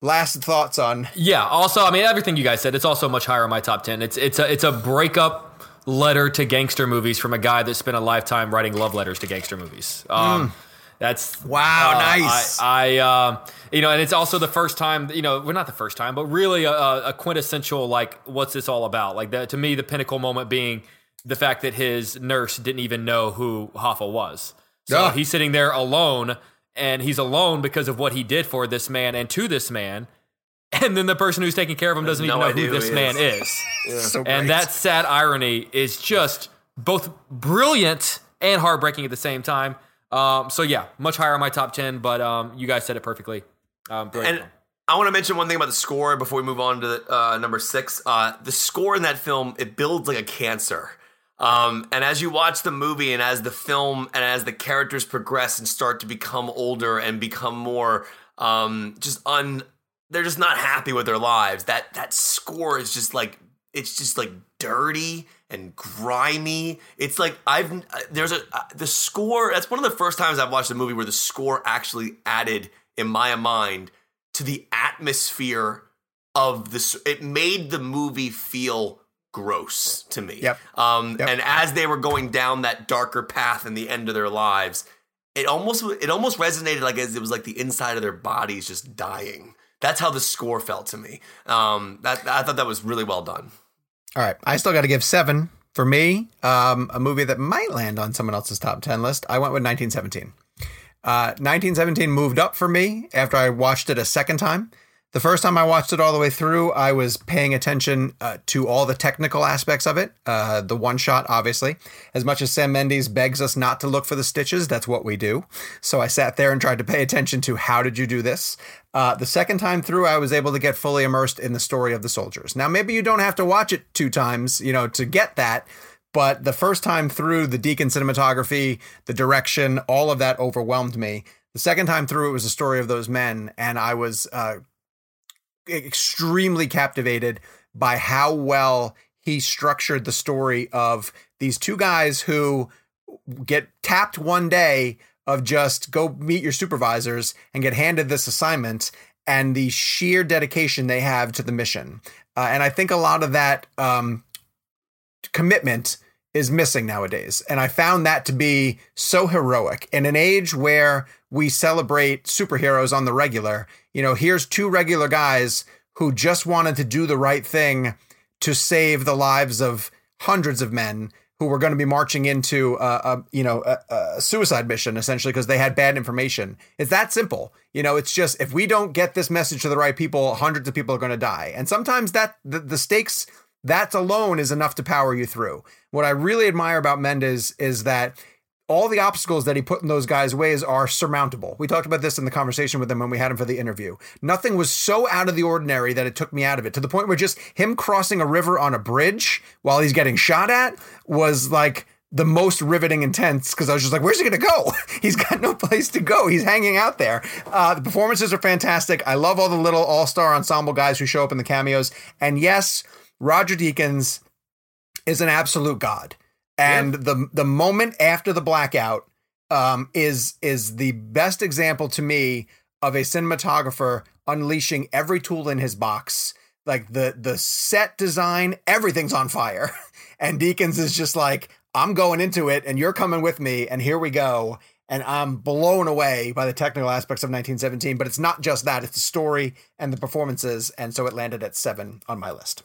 last thoughts on Yeah. Also, I mean, everything you guys said. It's also much higher in my top ten. It's it's a it's a breakup letter to gangster movies from a guy that spent a lifetime writing love letters to gangster movies. Um, That's Wow, uh, nice. I, I uh, you know, and it's also the first time, you know, we're not the first time, but really a, a quintessential like, what's this all about? Like to me, the pinnacle moment being the fact that his nurse didn't even know who Hoffa was. So Ah. he's sitting there alone, and he's alone because of what he did for this man and to this man. And then the person who's taking care of him doesn't even know who who this he man is. is. So And that sad irony is just both brilliant and heartbreaking at the same time. Um, so yeah, much higher on my top ten, but um, you guys said it perfectly. Um. And I want to mention one thing about the score before we move on to the, uh, number six. Uh, the score in that film it builds like a cancer. Um, and as you watch the movie and as the film and as the characters progress and start to become older and become more um, just un, they're just not happy with their lives. That that score is just like it's just like dirty and grimy. It's like I've there's a uh, the score. That's one of the first times I've watched a movie where the score actually added in my mind to the atmosphere of this. It made the movie feel gross to me. Yep. Um, Yep. and as they were going down that darker path in the end of their lives, it almost it almost resonated like as it was like the inside of their bodies just dying. That's how the score felt to me. Um, that I thought that was really well done. All right, I still got to give seven for me. Um, a movie that might land on someone else's top ten list. I went with 1917. Uh, 1917 moved up for me after I watched it a second time. The first time I watched it all the way through, I was paying attention uh, to all the technical aspects of it. Uh, the one shot, obviously. As much as Sam Mendes begs us not to look for the stitches, that's what we do. So I sat there and tried to pay attention to how did you do this. Uh, the second time through, I was able to get fully immersed in the story of the soldiers. Now, maybe you don't have to watch it two times, you know, to get that. But the first time through, the Deakins cinematography, the direction, all of that overwhelmed me. The second time through, it was a story of those men, and I was uh, extremely captivated by how well he structured the story of these two guys who get tapped one day of just go meet your supervisors and get handed this assignment and the sheer dedication they have to the mission. Uh, and I think a lot of that um, commitment is missing nowadays. And I found that to be so heroic in an age where we celebrate superheroes on the regular. You know, here's two regular guys who just wanted to do the right thing to save the lives of hundreds of men who were going to be marching into a, a you know a, a suicide mission essentially because they had bad information. It's that simple. You know, it's just if we don't get this message to the right people, hundreds of people are going to die. And sometimes that the, the stakes that alone is enough to power you through. What I really admire about Mendes is that all the obstacles that he put in those guys' ways are surmountable. We talked about this in the conversation with him when we had him for the interview. Nothing was so out of the ordinary that it took me out of it to the point where just him crossing a river on a bridge while he's getting shot at was like the most riveting intense because I was just like, where's he going to go? he's got no place to go. He's hanging out there. Uh, the performances are fantastic. I love all the little all star ensemble guys who show up in the cameos. And yes, Roger Deakins is an absolute god. And the the moment after the blackout um, is is the best example to me of a cinematographer unleashing every tool in his box. Like the the set design, everything's on fire, and Deakins is just like, I'm going into it, and you're coming with me, and here we go. And I'm blown away by the technical aspects of 1917. But it's not just that; it's the story and the performances, and so it landed at seven on my list.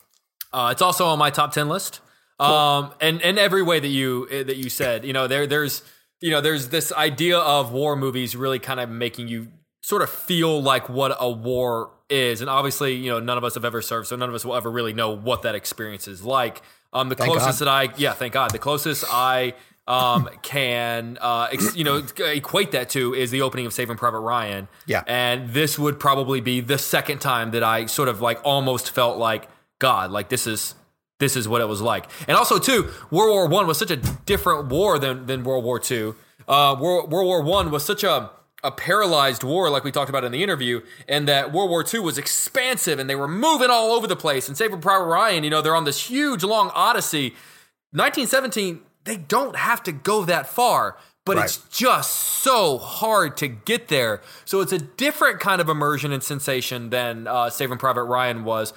Uh, it's also on my top ten list. Um, and and every way that you that you said, you know, there there's you know there's this idea of war movies really kind of making you sort of feel like what a war is, and obviously, you know, none of us have ever served, so none of us will ever really know what that experience is like. Um, the Thank closest God. that I, yeah, thank God, the closest I um can uh ex- you know equate that to is the opening of Saving Private Ryan. Yeah. and this would probably be the second time that I sort of like almost felt like God, like this is this is what it was like. And also, too, World War One was such a different war than than World War Two. Uh, World, World War One was such a a paralyzed war, like we talked about in the interview, and that World War Two was expansive and they were moving all over the place. And Saving Private Ryan, you know, they're on this huge long odyssey. 1917, they don't have to go that far, but Right. it's just so hard to get there. So it's a different kind of immersion and sensation than uh, Saving Private Ryan was.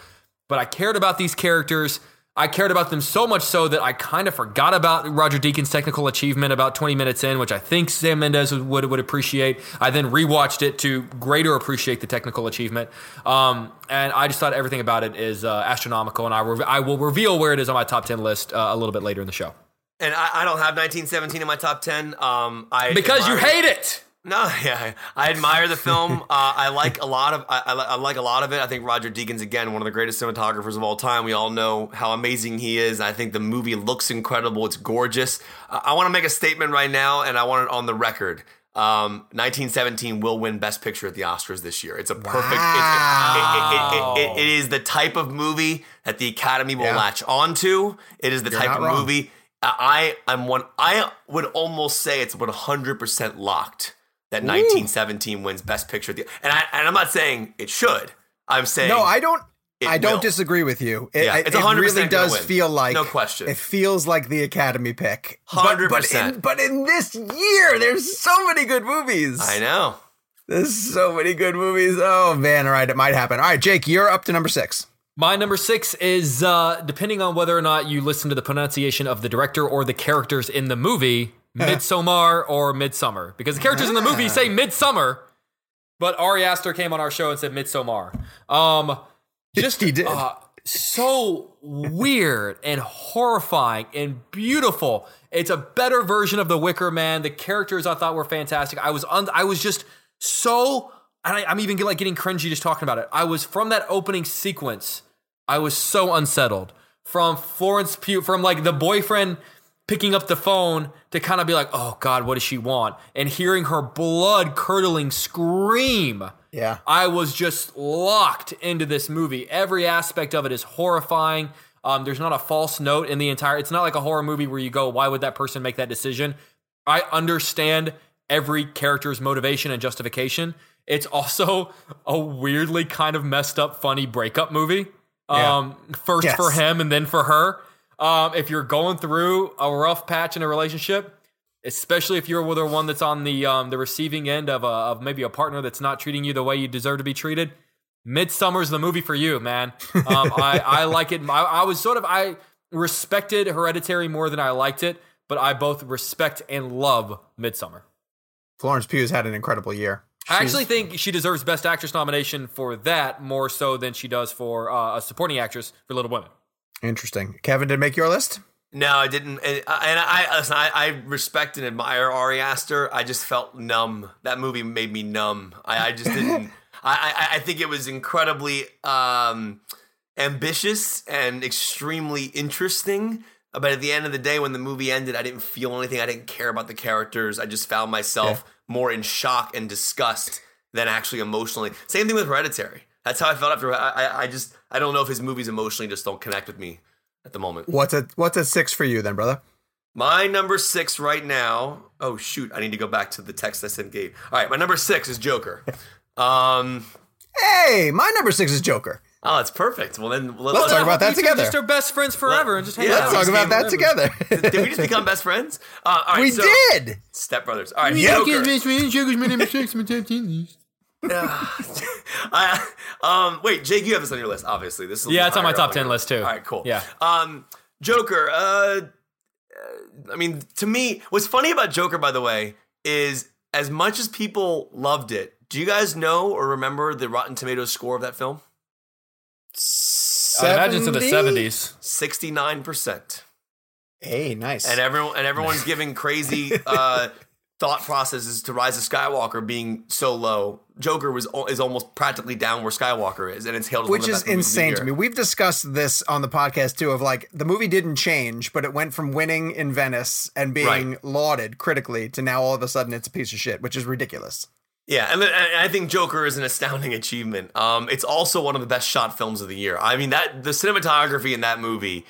But I cared about these characters. I cared about them so much so that I kind of forgot about Roger Deakins' technical achievement about 20 minutes in, which I think Sam Mendes would would appreciate. I then rewatched it to greater appreciate the technical achievement, um, and I just thought everything about it is uh, astronomical. And I re- I will reveal where it is on my top 10 list uh, a little bit later in the show. And I, I don't have 1917 in my top 10. Um, I Because you hate it. No, yeah, I admire the film. Uh, I like a lot of I, I, like a lot of it. I think Roger Deakins again, one of the greatest cinematographers of all time. We all know how amazing he is. I think the movie looks incredible. It's gorgeous. Uh, I want to make a statement right now, and I want it on the record. Um, 1917 will win Best Picture at the Oscars this year. It's a perfect. it- it- it- it- it- it is the type of movie that the Academy will Yeah. latch onto. It is the type of wrong. movie. I I'm one. I would almost say it's 100 percent locked that 1917 wins Best Picture. the- And I and I'm not saying it should. I'm saying No, I don't. It I don't will. disagree with you. It, Yeah, it's it 100% really does win. feel like No question. It feels like the Academy pick. But- 100%. But in, but in this year, there's so many good movies. I know. There's so many good movies. Oh man! All right, it might happen. All right, Jake, you're up to number six. My number six is uh, depending on whether or not you listen to the pronunciation of the director or the characters in the movie, Midsommar or Midsummer. Because the characters in the movie say Midsummer, but Ari Aster came on our show and said Midsommar. Um, just He did. Uh, so weird and horrifying and beautiful. It's a better version of the Wicker Man. The characters I thought were fantastic. I was un- I was just so and I, I'm even like getting cringy just talking about it. I was from that opening sequence. I was so unsettled from Florence Pugh from like the boyfriend picking up the phone to kind of be like, oh God, what does she want? And hearing her blood curdling scream. Yeah. I was just locked into this movie. Every aspect of it is horrifying. Um, there's not a false note in the entire. It's not like a horror movie where you go, "Why would that person make that decision?" I understand every character's motivation and justification. It's also a weirdly kind of messed up, funny breakup movie. Yeah. Um, first Yes. for him and then for her. Um, if you're going through a rough patch in a relationship, especially if you're with the one that's on the um, the receiving end of a, of maybe a partner that's not treating you the way you deserve to be treated. Midsummer's the movie for you, man. Um, I, I like it. I, I was sort of I respected Hereditary more than I liked it, but I both respect and love Midsummer. Florence Pugh's had an incredible year. I actually think she deserves Best Actress nomination for that more so than she does for uh, a supporting actress for Little Women. Interesting. Kevin did make your list. No, I didn't. And, and I, listen, I, I respect and admire Ari Aster. I just felt numb. That movie made me numb. I, I just didn't. I, I, I think it was incredibly um, ambitious and extremely interesting. But at the end of the day, when the movie ended, I didn't feel anything. I didn't care about the characters. I just found myself more in shock and disgust than actually emotionally. Same thing with Hereditary. That's how I felt after. I, I, I just I don't know if his movies emotionally just don't connect with me at the moment. What's a what's a six for you then, brother? My number six right now. Oh shoot! I need to go back to the text I sent Gabe. All right, my number six is Joker. Um. Hey, my number six is Joker. Oh, that's perfect. Well, then let, Let's talk about that together. Just are best friends forever and just hang Yeah, out. Let's talk about that together. Did we just become best friends? Uh, all right, we so, did. Step brothers. All right, Yeah. Joker. Joker's my number six, my top ten list. I, um, wait, Jake, you have this on your list. Obviously, this is Yeah, it's on my top 10 your list, too. All right, cool. Yeah. Um, Joker. Uh, uh, I mean, to me, what's funny about Joker, by the way, is as much as people loved it. Do you guys know or remember the Rotten Tomatoes score of that film? I imagine it's in the 70s. Sixty-nine percent. Hey, nice. and everyone and everyone's giving crazy uh, thought processes to Rise of Skywalker being so low. Joker was is almost practically down where Skywalker is, and it's hailed which is best of the insane to me. We've discussed this on the podcast too. Of like the movie didn't change, but it went from winning in Venice and being Right. lauded critically to now all of a sudden it's a piece of shit, which is ridiculous. Yeah, and I think Joker is an astounding achievement. Um, it's also one of the best shot films of the year. I mean that the cinematography in that movie,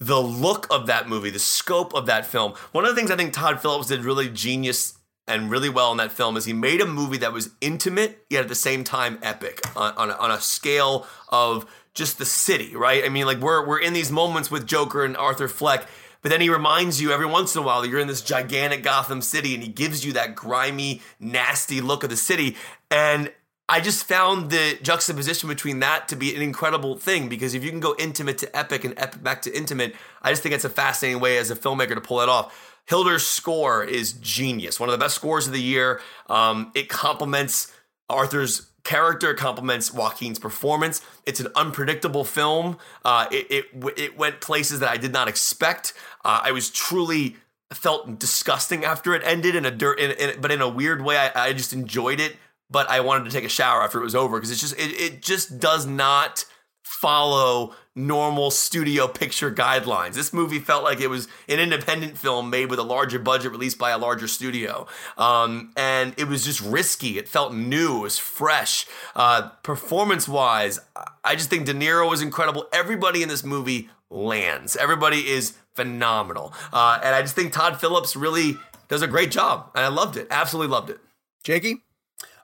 the look of that movie, the scope of that film. One of the things I think Todd Phillips did really genius and really well in that film is he made a movie that was intimate yet at the same time epic on, on, a, on a scale of just the city, right? I mean, like we're we're in these moments with Joker and Arthur Fleck. But then he reminds you every once in a while that you're in this gigantic Gotham City and he gives you that grimy, nasty look of the city. And I just found the juxtaposition between that to be an incredible thing because if you can go intimate to epic and epic back to intimate, I just think it's a fascinating way as a filmmaker to pull that off. Hildur's score is genius, one of the best scores of the year. Um, it complements Arthur's character, complements Joaquin's performance. It's an unpredictable film. Uh, it, it it went places that I did not expect. Uh, I was truly felt disgusting after it ended in a dirt, in, in, but in a weird way, I, I just enjoyed it but I wanted to take a shower after it was over because it's just it, it just does not follow normal studio picture guidelines. This movie felt like it was an independent film made with a larger budget, released by a larger studio, um, and it was just risky. It felt new, it was fresh. Uh, performance wise, I just think De Niro was incredible. Everybody in this movie lands. Everybody is phenomenal, uh, and I just think Todd Phillips really does a great job, and I loved it. Absolutely loved it. Jakey.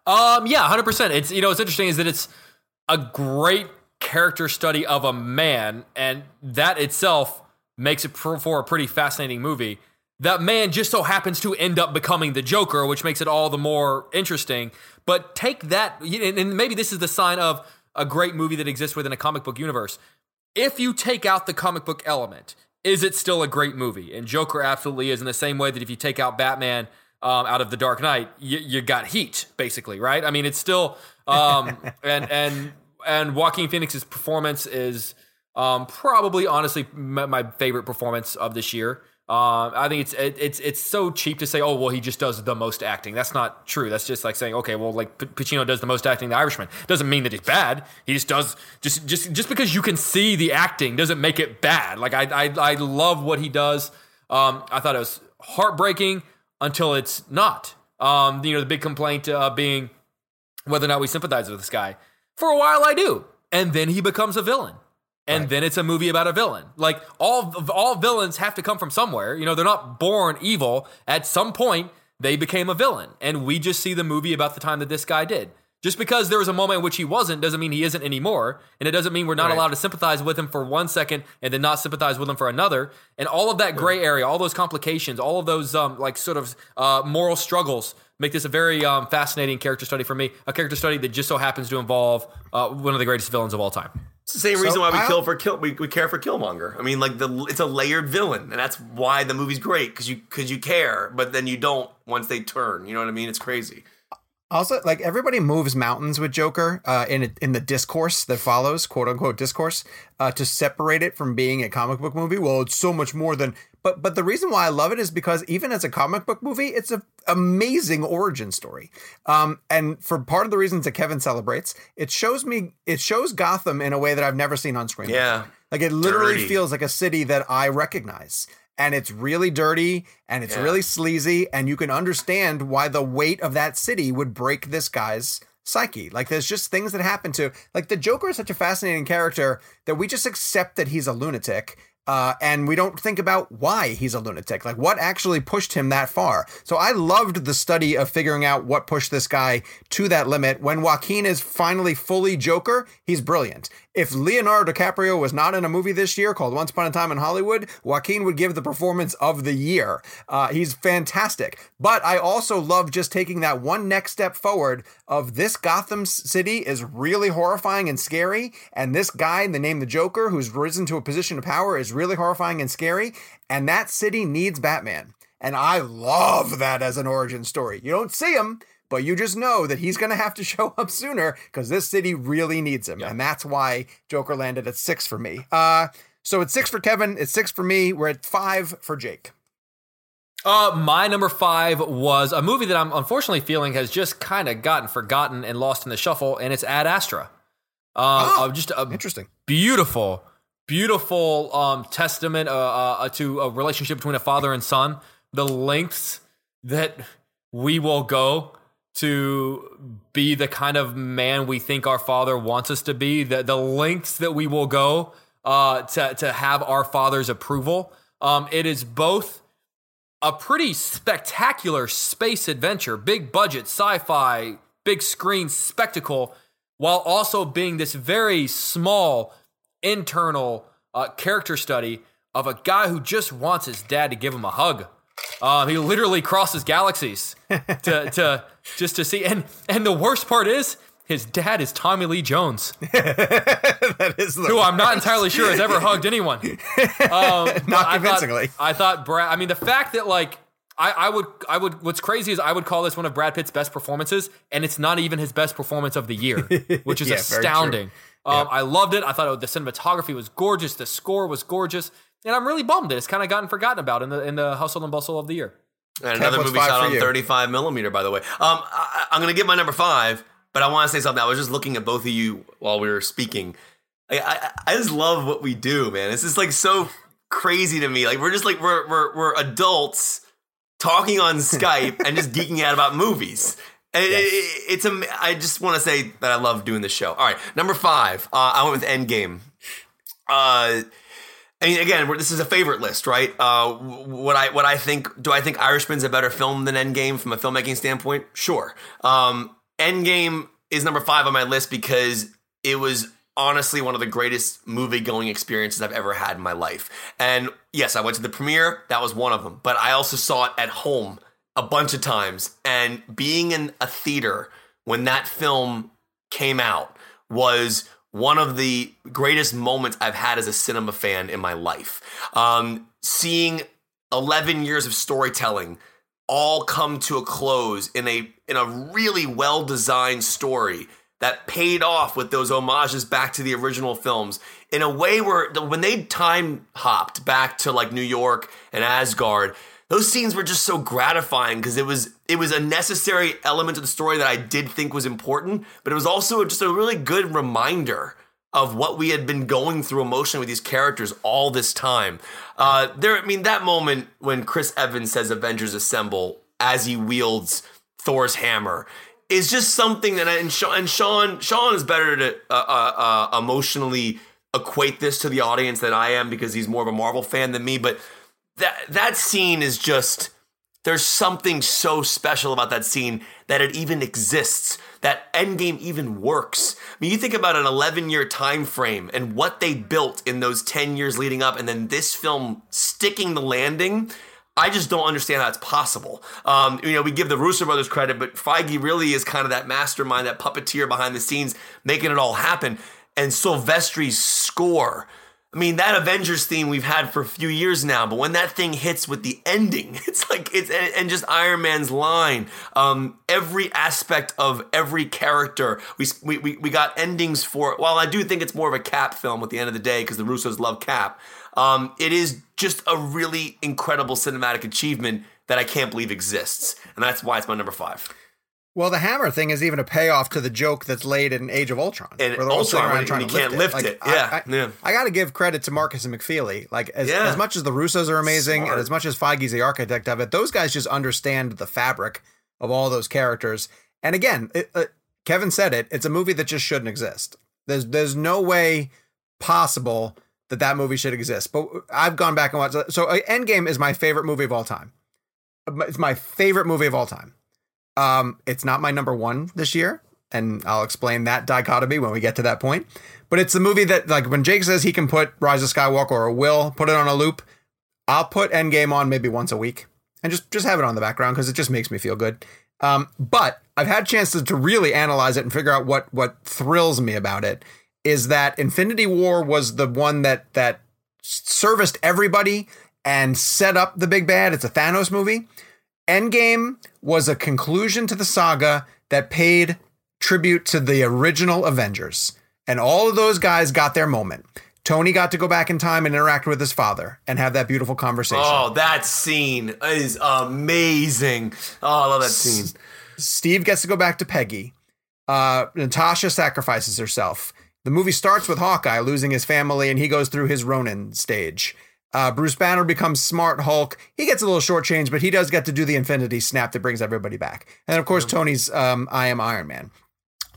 Um, yeah, hundred percent. It's you know, what's interesting is that it's a great character study of a man, and that itself makes it for a pretty fascinating movie. That man just so happens to end up becoming the Joker, which makes it all the more interesting. But take that, and maybe this is the sign of a great movie that exists within a comic book universe. If you take out the comic book element, is it still a great movie? And Joker absolutely is in the same way that if you take out Batman, um, out of the Dark Knight, you, you got heat, basically, right? I mean, it's still um, and and and Joaquin Phoenix's performance is um, probably, honestly, my favorite performance of this year. Um, I think it's it, it's it's so cheap to say, oh well, he just does the most acting. That's not true. That's just like saying, okay, well, like P- Pacino does the most acting. The Irishman doesn't mean that he's bad. He just does just just just because you can see the acting doesn't make it bad. Like I I, I love what he does. Um, I thought it was heartbreaking until it's not. Um, you know, the big complaint uh, being whether or not we sympathize with this guy. For a while, I do, and then he becomes a villain, and right. then it's a movie about a villain. Like all all villains have to come from somewhere. You know, they're not born evil. At some point, they became a villain, and we just see the movie about the time that this guy did. Just because there was a moment in which he wasn't doesn't mean he isn't anymore. And it doesn't mean we're not right. allowed to sympathize with him for one second and then not sympathize with him for another. And all of that gray area, all those complications, all of those um, like sort of uh, moral struggles make this a very um, fascinating character study for me. A character study that just so happens to involve uh, one of the greatest villains of all time. It's the same so reason why we I'll, kill for kill we, we care for Killmonger. I mean, like the it's a layered villain, and that's why the movie's great because you because you care, but then you don't once they turn. You know what I mean? It's crazy. Also, like everybody moves mountains with Joker uh, in in the discourse that follows, quote unquote discourse, uh, to separate it from being a comic book movie. Well, it's so much more than. But but the reason why I love it is because even as a comic book movie, it's an amazing origin story. Um, and for part of the reasons that Kevin celebrates, it shows me it shows Gotham in a way that I've never seen on screen. Yeah, before. like it literally Dirty. feels like a city that I recognize and it's really dirty and it's yeah. really sleazy and you can understand why the weight of that city would break this guy's psyche like there's just things that happen to like the joker is such a fascinating character that we just accept that he's a lunatic uh, and we don't think about why he's a lunatic, like what actually pushed him that far. So I loved the study of figuring out what pushed this guy to that limit. When Joaquin is finally fully Joker, he's brilliant. If Leonardo DiCaprio was not in a movie this year called Once Upon a Time in Hollywood, Joaquin would give the performance of the year. Uh, he's fantastic. But I also love just taking that one next step forward of this Gotham City is really horrifying and scary, and this guy, the name the Joker, who's risen to a position of power, is really horrifying and scary, and that city needs Batman. And I love that as an origin story. You don't see him, but you just know that he's going to have to show up sooner because this city really needs him. Yeah. And that's why Joker landed at six for me. Uh, so it's six for Kevin, it's six for me. We're at five for Jake. Uh, my number five was a movie that I'm unfortunately feeling has just kind of gotten forgotten and lost in the shuffle, and it's Ad Astra. Uh, oh, just a interesting, beautiful, beautiful um, testament uh, uh, to a relationship between a father and son. The lengths that we will go to be the kind of man we think our father wants us to be, the, the lengths that we will go uh, to, to have our father's approval. Um, it is both a pretty spectacular space adventure, big budget, sci fi, big screen spectacle, while also being this very small internal uh, character study of a guy who just wants his dad to give him a hug. Um, he literally crosses galaxies to, to just to see. And and the worst part is his dad is Tommy Lee Jones, that is the who I'm not entirely sure has ever hugged anyone. Um, Not I thought- convincingly. I thought Brad. I mean, the fact that like I, I would, I would. What's crazy is I would call this one of Brad Pitt's best performances, and it's not even his best performance of the year, which is Yeah, astounding. Um, I loved it. I thought it, the cinematography was gorgeous. The score was gorgeous, and I'm really bummed that it's kind of gotten forgotten about in the in the hustle and bustle of the year. And another movie shot on you? 35 millimeter, by the way. Um, I, I'm going to get my number five, but I want to say something. I was just looking at both of you while we were speaking. I, I, I just love what we do, man. This is like so crazy to me. Like we're just like we're we're, we're adults talking on Skype and just geeking out about movies. And it- it- it's a. I just want to say that I love doing this show. All right, number five. Uh, I went with Endgame. Uh, Mean, again, this is a favorite list, right? Uh, what I what I think do I think Irishman's a better film than Endgame from a filmmaking standpoint? Sure. Um, Endgame is number five on my list because it was honestly one of the greatest movie going experiences I've ever had in my life. And yes, I went to the premiere. That was one of them. But I also saw it at home a bunch of times. And being in a theater when that film came out was one of the greatest moments I've had as a cinema fan in my life. Um, seeing 11 years of storytelling all come to a close in a in a really well designed story that paid off with those homages back to the original films in a way where when they time hopped back to like New York and Asgard those scenes were just so gratifying because it was it was a necessary element of the story that I did think was important but it was also just a really good reminder of what we had been going through emotionally with these characters all this time. Uh, there, I mean, that moment when Chris Evans says "Avengers Assemble" as he wields Thor's hammer is just something that, I, and, Sean, and Sean, Sean is better to uh, uh, uh, emotionally equate this to the audience than I am because he's more of a Marvel fan than me. But that that scene is just there's something so special about that scene that it even exists that endgame even works i mean you think about an 11 year time frame and what they built in those 10 years leading up and then this film sticking the landing I just don't understand how it's possible. Um, you know, we give the Russo brothers credit, but Feige really is kind of that mastermind, that puppeteer behind the scenes, making it all happen. And Silvestri's score, I mean, that Avengers theme we've had for a few years now, but when that thing hits with the ending, it's like it's and, just Iron Man's line, um, every aspect of every character, we, we we we got endings for. While I do think it's more of a Cap film at the end of the day because the Russos love Cap, um, it is just a really incredible cinematic achievement that I can't believe exists, and that's why it's my number five. Well, the hammer thing is even a payoff to the joke that's laid in Age of Ultron. And where they're all sitting Ultron, when trying you to can't lift it. I- Yeah, I, yeah. I got to give credit to Markus and McFeely. Like as, Yeah. as much as the Russos are amazing, Smart. and as much as Feige's the architect of it, those guys just understand the fabric of all those characters. And again, it, uh, Kevin said it. It's a movie that just shouldn't exist. There's there's no way possible that that movie should exist. But I've gone back and watched. So uh, Endgame is my favorite movie of all time. It's my favorite movie of all time. Um, it's not my number one this year, and I'll explain that dichotomy when we get to that point. But it's the movie that, like, when Jake says he can put Rise of Skywalker or will put it on a loop, I'll put Endgame on maybe once a week and just just have it on the background because it just makes me feel good. Um, but I've had chances to really analyze it and figure out what what thrills me about it is that Infinity War was the one that that serviced everybody and set up the big bad. It's a Thanos movie. Endgame was a conclusion to the saga that paid tribute to the original Avengers. And all of those guys got their moment. Tony got to go back in time and interact with his father and have that beautiful conversation. Oh, that scene is amazing. Oh, I love that scene. Steve gets to go back to Peggy. Uh, Natasha sacrifices herself. The movie starts with Hawkeye losing his family and he goes through his Ronin stage. Uh, Bruce Banner becomes Smart Hulk. He gets a little shortchanged, but he does get to do the Infinity Snap that brings everybody back. And of course, Tony's um, I Am Iron Man.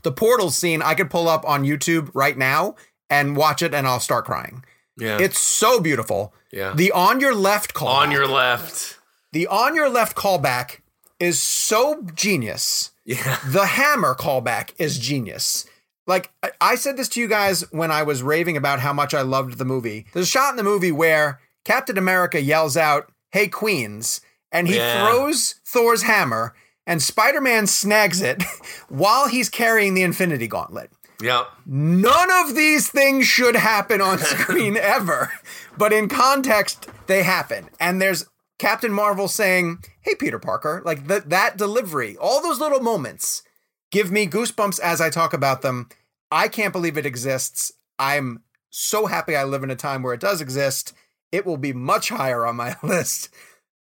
The portal scene I could pull up on YouTube right now and watch it, and I'll start crying. Yeah. It's so beautiful. Yeah. The on your left call. on your left. the on your left callback is so genius. Yeah. The hammer callback is genius. Like I- I said this to you guys when I was raving about how much I loved the movie. There's a shot in the movie where Captain America yells out, "Hey Queens," and he Yeah. throws Thor's hammer and Spider Man snags it while he's carrying the Infinity Gauntlet. Yeah. None of these things should happen on screen ever, but in context, they happen. And there's Captain Marvel saying, Hey, Peter Parker, like th- that delivery, all those little moments give me goosebumps as I talk about them. I can't believe it exists. I'm so happy I live in a time where it does exist. It will be much higher on my list,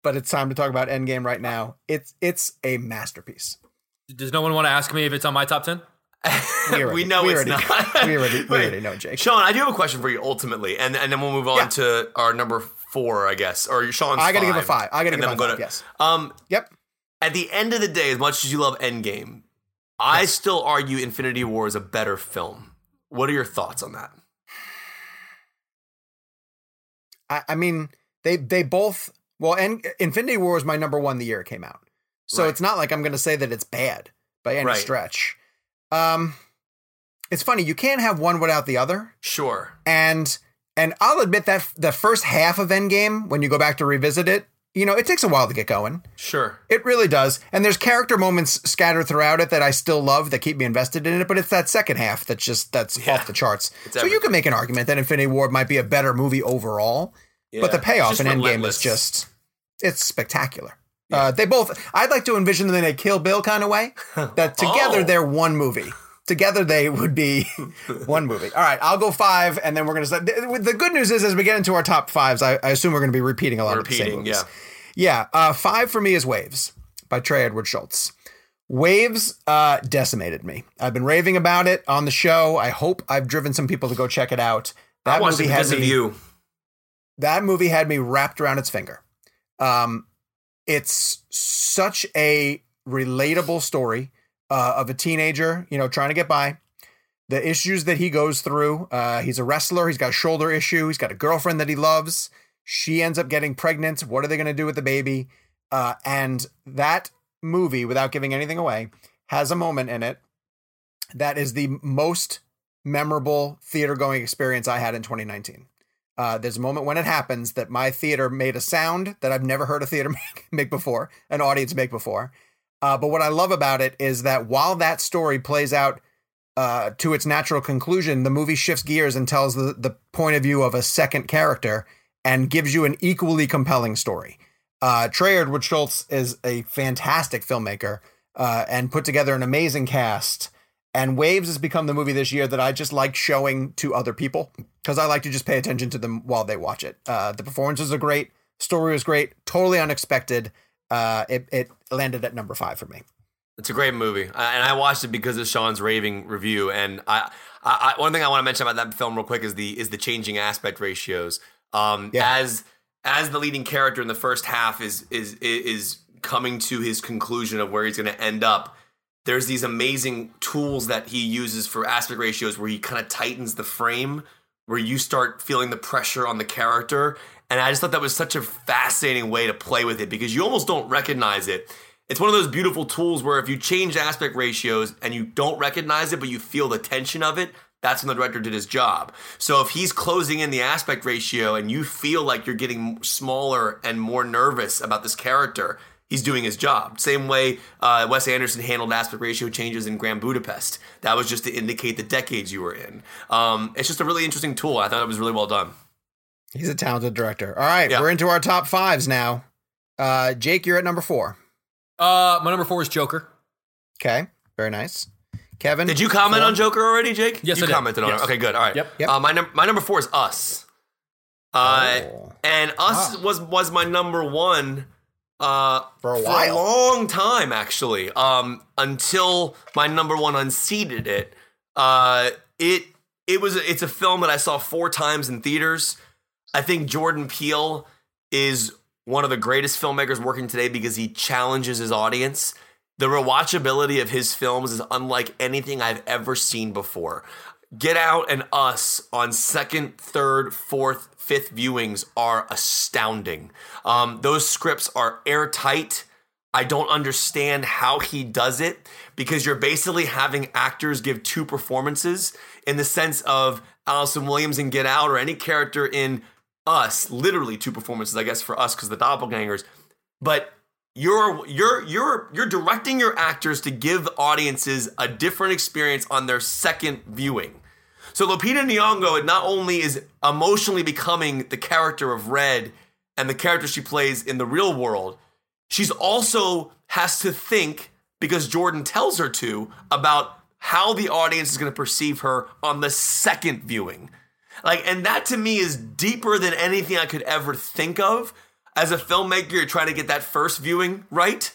but it's time to talk about Endgame right now. It's it's a masterpiece. Does no one want to ask me if it's on my top 10? We, already, we know we it's already, not. We already, we Wait. already know, Jake. Sean, I do have a question for you ultimately, and and then we'll move on Yeah. to our number four, I guess, or Sean's. I gotta give a five. five. I gotta give then a we'll go five, to- yes. Um, Yep. at the end of the day, as much as you love Endgame, I still argue Infinity War is a better film. What are your thoughts on that? I, I mean, they they both well, and Infinity War was my number one the year it came out. So Right. it's not like I'm going to say that it's bad by any Right. stretch. Um, it's funny you can't have one without the other, Sure. and and I'll admit that the first half of Endgame, when you go back to revisit it, you know, it takes a while to get going. Sure. It really does. And there's character moments scattered throughout it that I still love that keep me invested in it, but it's that second half that's just that's Yeah. off the charts. It's so you can make an argument that Infinity War might be a better movie overall, but the payoff in Endgame is just it's spectacular. Uh, they both I'd like to envision them in a Kill Bill kind of way. That together Oh. they're one movie. Together they would be one movie. All right, I'll go five, and then we're gonna. start- The the good news is, as we get into our top fives, I, I assume we're gonna be repeating a lot of the same repeating. movies. Yeah. Yeah, uh, five for me is Waves by Trey Edward Shults. Waves uh, decimated me. I've been raving about it on the show. I hope I've driven some people to go check it out. I That watched it movie had because of me. you. That movie had me wrapped around its finger. Um, it's such a relatable story uh, of a teenager, you know, trying to get by. The issues that he goes through. Uh, he's a wrestler. He's got a shoulder issue. He's got a girlfriend that he loves. She ends up getting pregnant. What are they going to do with the baby? Uh, and that movie, without giving anything away, has a moment in it that is the most memorable theater going experience I had in 2019. Uh, there's a moment when it happens that my theater made a sound that I've never heard a theater make, make before, an audience make before. Uh, but what I love about it is that while that story plays out uh, to its natural conclusion, the movie shifts gears and tells the, the point of view of a second character and gives you an equally compelling story. Uh, Trey Edward Shults is a fantastic filmmaker uh, and put together an amazing cast. And Waves has become the movie this year that I just like showing to other people because I like to just pay attention to them while they watch it. Uh, the performances are great, story was great, totally unexpected. Uh, it, it landed at number five for me. It's a great movie, I, and I watched it because of Sean's raving review. And I, I, I one thing I want to mention about that film real quick is the is the changing aspect ratios. Um, Yeah. as as the leading character in the first half is is is coming to his conclusion of where he's going to end up. There's these amazing tools that he uses for aspect ratios where he kind of tightens the frame, where you start feeling the pressure on the character. And I just thought that was such a fascinating way to play with it because you almost don't recognize it. It's one of those beautiful tools where if you change aspect ratios and you don't recognize it, but you feel the tension of it, that's when the director did his job. So if he's closing in the aspect ratio and you feel like you're getting smaller and more nervous about this character, he's doing his job. Same way uh, Wes Anderson handled aspect ratio changes in Grand Budapest. That was just to indicate the decades you were in. Um, it's just a really interesting tool. I thought it was really well done. He's a talented director. All right, Yeah. we're into our top fives now. Uh, Jake, you're at number four. Uh, my number four is Joker. Okay, very nice. Kevin, Did you comment four? on Joker already, Jake? Yes, you I did. commented on Yes. it. Okay, good. All right. Yep. Yep. Uh, my num- my number four is Us. Uh, Oh. and Us Ah. was was my number one uh, For a while. long time actually. Um, until my number one unseated it. Uh, it it was it's a film that I saw four times in theaters. I think Jordan Peele is one of the greatest filmmakers working today because he challenges his audience. The rewatchability of his films is unlike anything I've ever seen before. Get Out and Us on second, third, fourth, fifth viewings are astounding. Um, those scripts are airtight. I don't understand how he does it because you're basically having actors give two performances in the sense of Allison Williams in Get Out or any character in Us, literally two performances, I guess, for us because the doppelgangers. But you're you're you're you're directing your actors to give audiences a different experience on their second viewing. So Lupita Nyong'o not only is emotionally becoming the character of Red and the character she plays in the real world, she's also has to think because Jordan tells her to about how the audience is going to perceive her on the second viewing. Like, and that to me is deeper than anything I could ever think of. As a filmmaker, you're trying to get that first viewing right.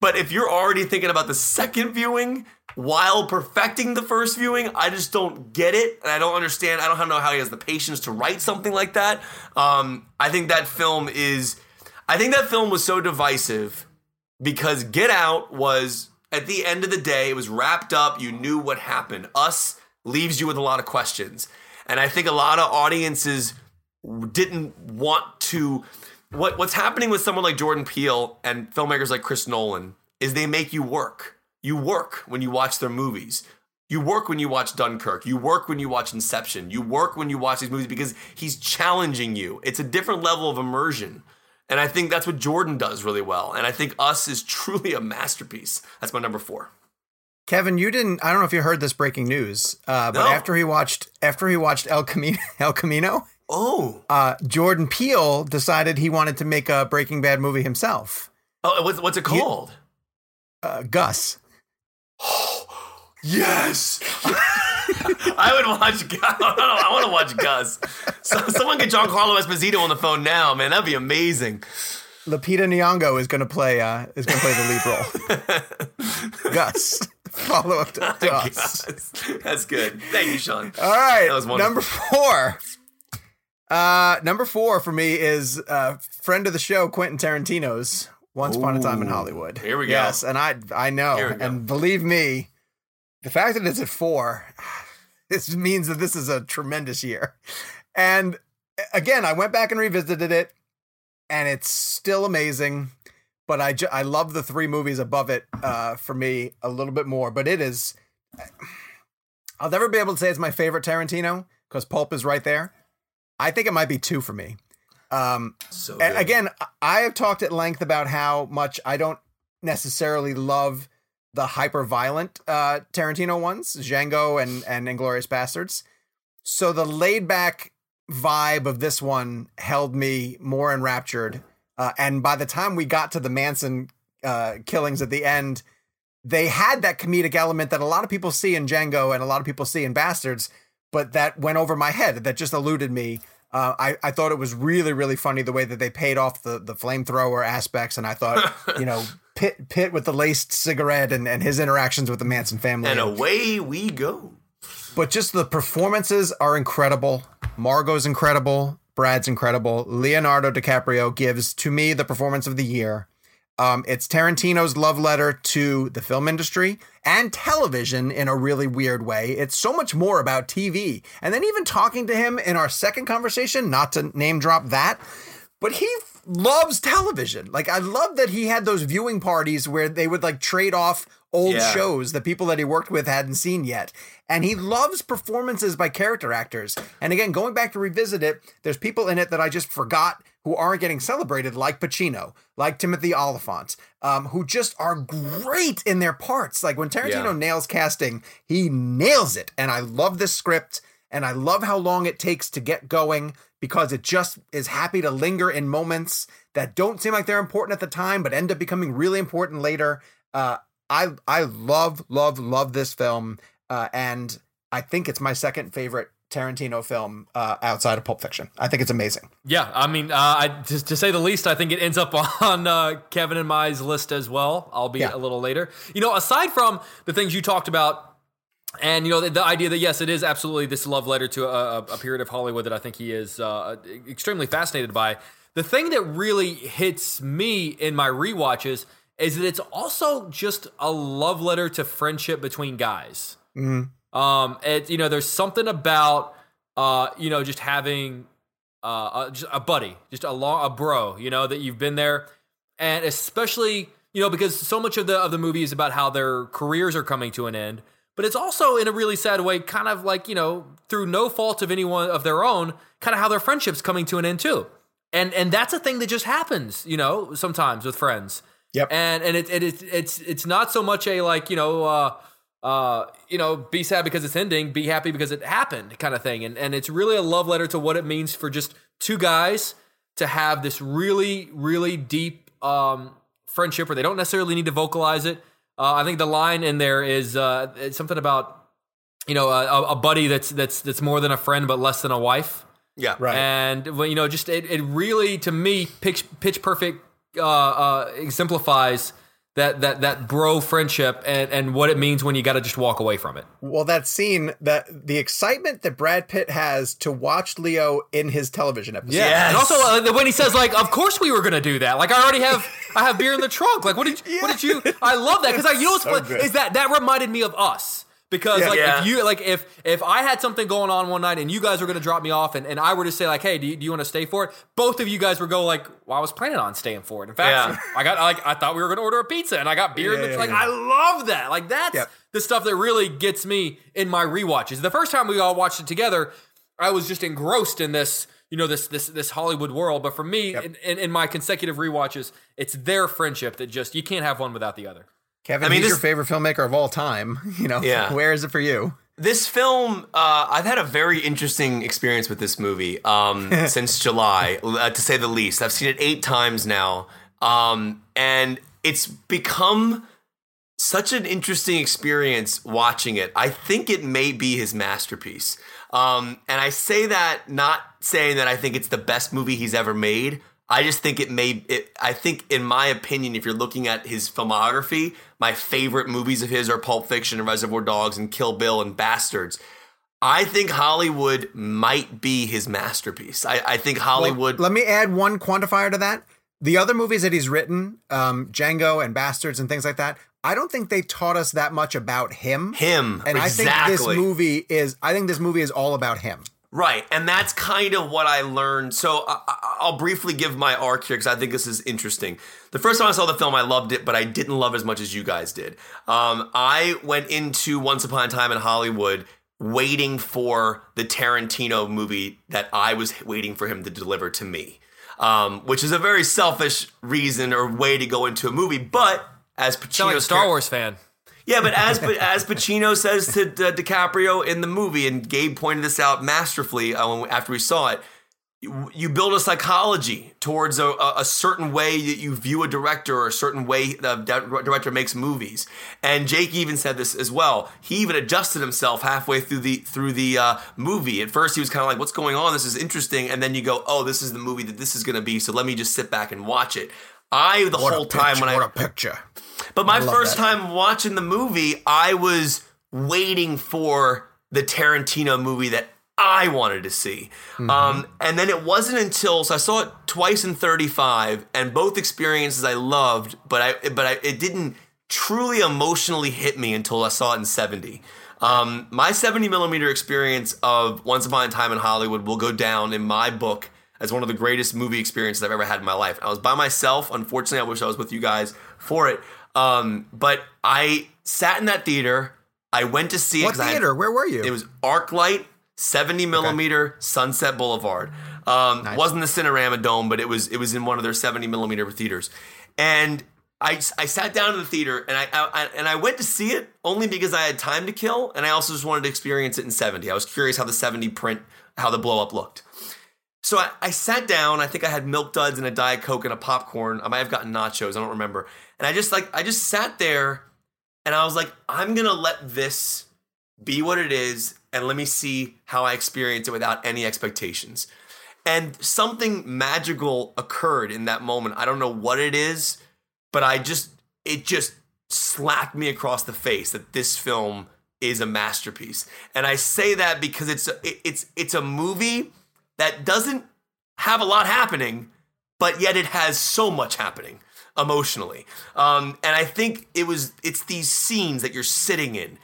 But if you're already thinking about the second viewing while perfecting the first viewing, I just don't get it. And I don't understand. I don't know how he has the patience to write something like that. Um, I think that film is, I think that film was so divisive because Get Out was, at the end of the day, it was wrapped up. You knew what happened. Us leaves you with a lot of questions. And I think a lot of audiences didn't want to. What, what's happening with someone like Jordan Peele and filmmakers like Chris Nolan is they make you work. You work when you watch their movies. You work when you watch Dunkirk. You work when you watch Inception. You work when you watch these movies because he's challenging you. It's a different level of immersion. And I think that's what Jordan does really well. And I think Us is truly a masterpiece. That's my number four. Kevin, you didn't. I don't know if you heard this breaking news, uh, but No. after he watched after he watched El Camino, El Camino, Oh, uh, Jordan Peele decided he wanted to make a Breaking Bad movie himself. oh, what's, what's it called? Uh, Gus. Yes. I would watch. Gus. I want to watch Gus. So, someone get John Giancarlo Esposito on the phone now, man. That'd be amazing. Lupita Nyong'o is going to play uh, is going to play the lead role. Gus. Follow up to, to us. That's good. Thank you, Sean. All right, That was wonderful. number four. Uh, number four for me is uh, friend of the show Quentin Tarantino's Once Upon a Time in Hollywood. here we go. Yes, and I I know, Here we go. and believe me, the fact that it's at four, this means that this is a tremendous year. And again, I went back and revisited it, and it's still amazing. But I ju- I love the three movies above it uh, for me a little bit more. But it is. I'll never be able to say it's my favorite Tarantino because Pulp is right there. I think it might be two for me. Um, So good. again, I have talked at length about how much I don't necessarily love the hyper violent uh, Tarantino ones, Django and and Inglourious Basterds. So the laid back vibe of this one held me more enraptured. Uh, and by the time we got to the Manson uh, killings at the end, they had that comedic element that a lot of people see in Django and a lot of people see in Bastards, but that went over my head. That just eluded me. Uh, I, I thought it was really, really funny the way that they paid off the, the flamethrower aspects. And I thought, you know, Pitt, Pitt with the laced cigarette and, and his interactions with the Manson family. and away we go. But just the performances are incredible. Margot's incredible. Brad's incredible. Leonardo DiCaprio gives to me the performance of the year. Um, it's Tarantino's love letter to the film industry and television in a really weird way. It's so much more about TV. And then even talking to him in our second conversation, not to name drop that, but he loves television. Like I love that he had those viewing parties where they would like trade off old Yeah. shows the people that he worked with hadn't seen yet. And he loves performances by character actors. And again, going back to revisit it, there's people in it that I just forgot who aren't getting celebrated, like Pacino, like Timothy Olyphant, um, who just are great in their parts. Like when Tarantino Yeah. nails casting, he nails it. And I love this script. And I love how long it takes to get going because it just is happy to linger in moments that don't seem like they're important at the time, but end up becoming really important later. Uh, I I love love love this film, uh, and I think it's my second favorite Tarantino film uh, outside of Pulp Fiction. I think it's amazing. Yeah, I mean, uh, I, to, to say the least, I think it ends up on uh, Kevin and my list as well, albeit Yeah. a little later. You know, aside from the things you talked about, and you know, the, the idea that yes, it is absolutely this love letter to a, a- a period of Hollywood that I think he is uh, extremely fascinated by. The thing that really hits me in my rewatches is that it's also just a love letter to friendship between guys. Um, it you know, there's something about uh, you know, just having uh, a, just a buddy, just a long a bro, you know, that you've been there, and especially you know because so much of the of the movie is about how their careers are coming to an end, but it's also in a really sad way, kind of like you know through no fault of anyone of their own, kind of how their friendships coming to an end too, and and that's a thing that just happens, you know, sometimes with friends. Yep. And and it, it, it it's it's not so much a like you know. Uh, uh, you know, be sad because it's ending, be happy because it happened kind of thing. And and it's really a love letter to what it means for just two guys to have this really, really deep um, friendship where they don't necessarily need to vocalize it. Uh, I think the line in there is uh, it's something about you know a, a buddy that's that's that's more than a friend but less than a wife. Yeah. Right. And well, you know, just it, it really to me pitch pitch perfect uh, uh, exemplifies that that that bro friendship and and what it means when you got to just walk away from it. Well, that scene, that the excitement that Brad Pitt has to watch Leo in his television episode. Yes. And also uh, when he says like, "Of course we were gonna do that." Like I already have, I have beer in the trunk. Like what did what did you? I love that because I you know what's So is that that reminded me of us. Because Yeah. like Yeah. if you like if if I had something going on one night and you guys were gonna drop me off and, and I were to say like hey do you, do you want to stay for it both of you guys would go like well I was planning on staying for it in fact Yeah. I got like I thought we were gonna order a pizza and I got beer and like. I love that like that's Yep. the stuff that really gets me in my rewatches the first time we all watched it together I was just engrossed in this you know this this this Hollywood world but for me in, in, in my consecutive rewatches it's their friendship that just you can't have one without the other Kevin, I mean, he's this- your favorite filmmaker of all time. You know, Yeah. where is it for you? This film, uh, I've had a very interesting experience with this movie um, since July, uh, to say the least. I've seen it eight times now, um, and it's become such an interesting experience watching it. I think it may be his masterpiece, um, and I say that not saying that I think it's the best movie he's ever made. I just think it may. It, I think, in my opinion, if you're looking at his filmography, my favorite movies of his are Pulp Fiction and Reservoir Dogs and Kill Bill and Bastards. I think Hollywood might be his masterpiece. I, I think Hollywood. Let me add one quantifier to that. The other movies that he's written, um, Django and Bastards and things like that, I don't think they taught us that much about him. him and exactly. I think this movie is. I think this movie is all about him. Right, and that's kind of what I learned. So I, I- I'll briefly give my arc here because I think this is interesting. The first time I saw the film, I loved it, but I didn't love it as much as you guys did. Um, I went into Once Upon a Time in Hollywood waiting for the Tarantino movie that I was waiting for him to deliver to me, um, which is a very selfish reason or way to go into a movie. But as sound like Star Wars fan yeah, but as as Pacino says to uh, DiCaprio in the movie, and Gabe pointed this out masterfully uh, when, after we saw it, you, you build a psychology towards a, a, a certain way that you view a director or a certain way the director makes movies. And Jake even said this as well. He even adjusted himself halfway through the through the uh, movie. At first, he was kind of like, "What's going on? This is interesting," and then you go, "Oh, this is the movie that this is going to be." So let me just sit back and watch it. I the whole time when I what a picture. But my first that. time watching the movie, I was waiting for the Tarantino movie that I wanted to see. Mm-hmm. Um, and then it wasn't until so I saw it twice in 35, and both experiences I loved, but I but I, it didn't truly emotionally hit me until I saw it in 70. Um, my 70 millimeter experience of Once Upon a Time in Hollywood will go down in my book as one of the greatest movie experiences I've ever had in my life. I was by myself. Unfortunately, I wish I was with you guys for it. Um, but I sat in that theater. I went to see it. What 'cause I had- theater? Where were you? it was ArcLight, 70 millimeter Sunset Boulevard. Um, Wasn't the Cinerama Dome, but it was it was in one of their 70 millimeter theaters. And I, I sat down in the theater and I, I and I went to see it only because I had time to kill, and I also just wanted to experience it in 70. I was curious how the 70 print, how the blow up looked. So I, I sat down. I think I had milk duds and a diet coke and a popcorn. I might have gotten nachos. I don't remember. And I just like I just sat there, and I was like, I'm gonna let this be what it is, and let me see how I experience it without any expectations. And something magical occurred in that moment. I don't know what it is, but I just it just slapped me across the face that this film is a masterpiece. And I say that because it's it's it's a movie that doesn't have a lot happening, but yet it has so much happening emotionally. Um, and I think it was it's these scenes that you're sitting in.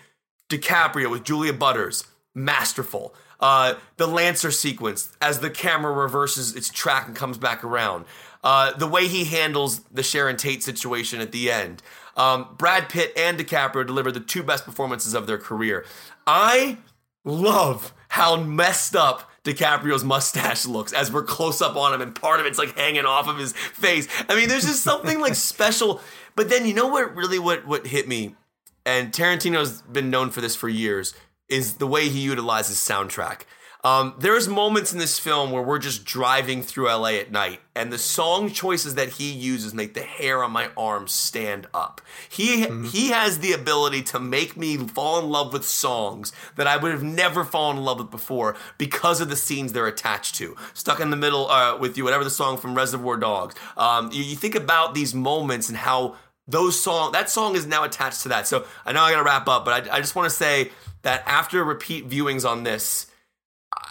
DiCaprio with Julia Butters, masterful. Uh, the Lancer sequence as the camera reverses its track and comes back around. Uh, the way he handles the Sharon Tate situation at the end. Um, Brad Pitt and DiCaprio deliver the two best performances of their career. I love how messed up DiCaprio's mustache looks as we're close up on him and part of it's like hanging off of his face. I mean, there's just something like special. But then you know what really what what hit me, and Tarantino's been known for this for years, is the way he utilizes soundtrack. Um, there's moments in this film where we're just driving through LA at night, and the song choices that he uses make the hair on my arms stand up. He he has the ability to make me fall in love with songs that I would have never fallen in love with before because of the scenes they're attached to. Stuck in the middle uh, with you, whatever the song from Reservoir Dogs. Um, you, you think about these moments and how those song that song is now attached to that. So I know I got to wrap up, but I, I just want to say that after repeat viewings on this.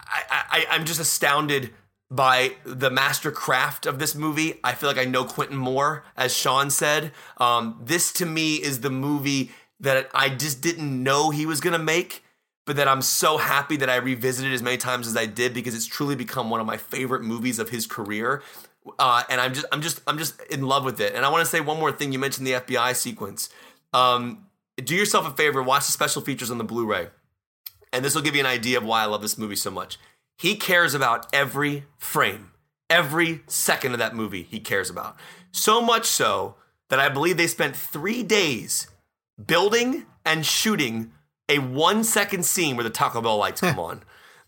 I, I, I'm just astounded by the master craft of this movie. I feel like I know Quentin more, as Sean said. Um, this to me is the movie that I just didn't know he was gonna make, but that I'm so happy that I revisited as many times as I did because it's truly become one of my favorite movies of his career. Uh, and I'm just, I'm just, I'm just in love with it. And I want to say one more thing. You mentioned the FBI sequence. Um, do yourself a favor, watch the special features on the Blu-ray and this will give you an idea of why I love this movie so much. He cares about every frame, every second of that movie he cares about. So much so that I believe they spent three days building and shooting a one second scene where the Taco Bell lights come on.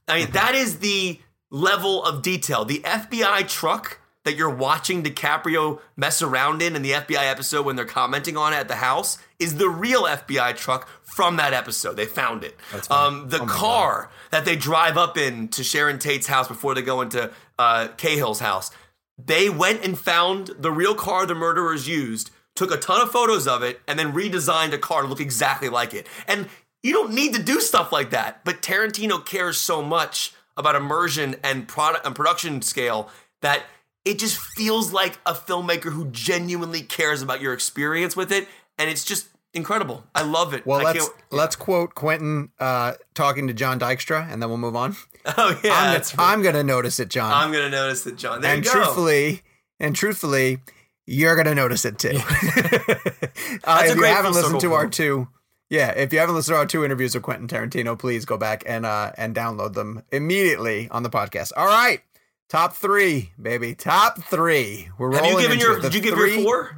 I mean, that is the level of detail. The FBI truck that you're watching DiCaprio mess around in in the FBI episode when they're commenting on it at the house is the real FBI truck from that episode. They found it. Um, the car that they drive up in to Sharon Tate's house before they go into uh, Cahill's house, they went and found the real car the murderers used, took a ton of photos of it, and then redesigned a car to look exactly like it. And you don't need to do stuff like that, but Tarantino cares so much about immersion and product and production scale that it just feels like a filmmaker who genuinely cares about your experience with it, and it's just incredible. I love it. Well, I let's let's quote Quentin uh, talking to John Dykstra, and then we'll move on. Oh yeah, I'm, that's. I'm gonna notice it, John. I'm gonna notice it, John. There and you go. truthfully, and truthfully, you're gonna notice it too. uh, if you haven't listened to our two, yeah, if you haven't listened to our two interviews with Quentin Tarantino, please go back and uh and download them immediately on the podcast. All right, top three, baby, top three. We're rolling. Have you given into your? Did you give three- your four?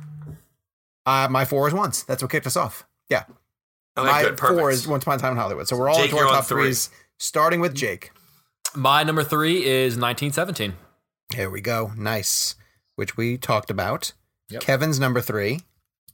Uh, my four is once. That's what kicked us off. Yeah, Okay, my good. Four is Once Upon a Time in Hollywood. So we're all Jake, into our on top three. threes, starting with Jake. My number three is 1917. Here we go. Nice, which we talked about. Yep. Kevin's number three.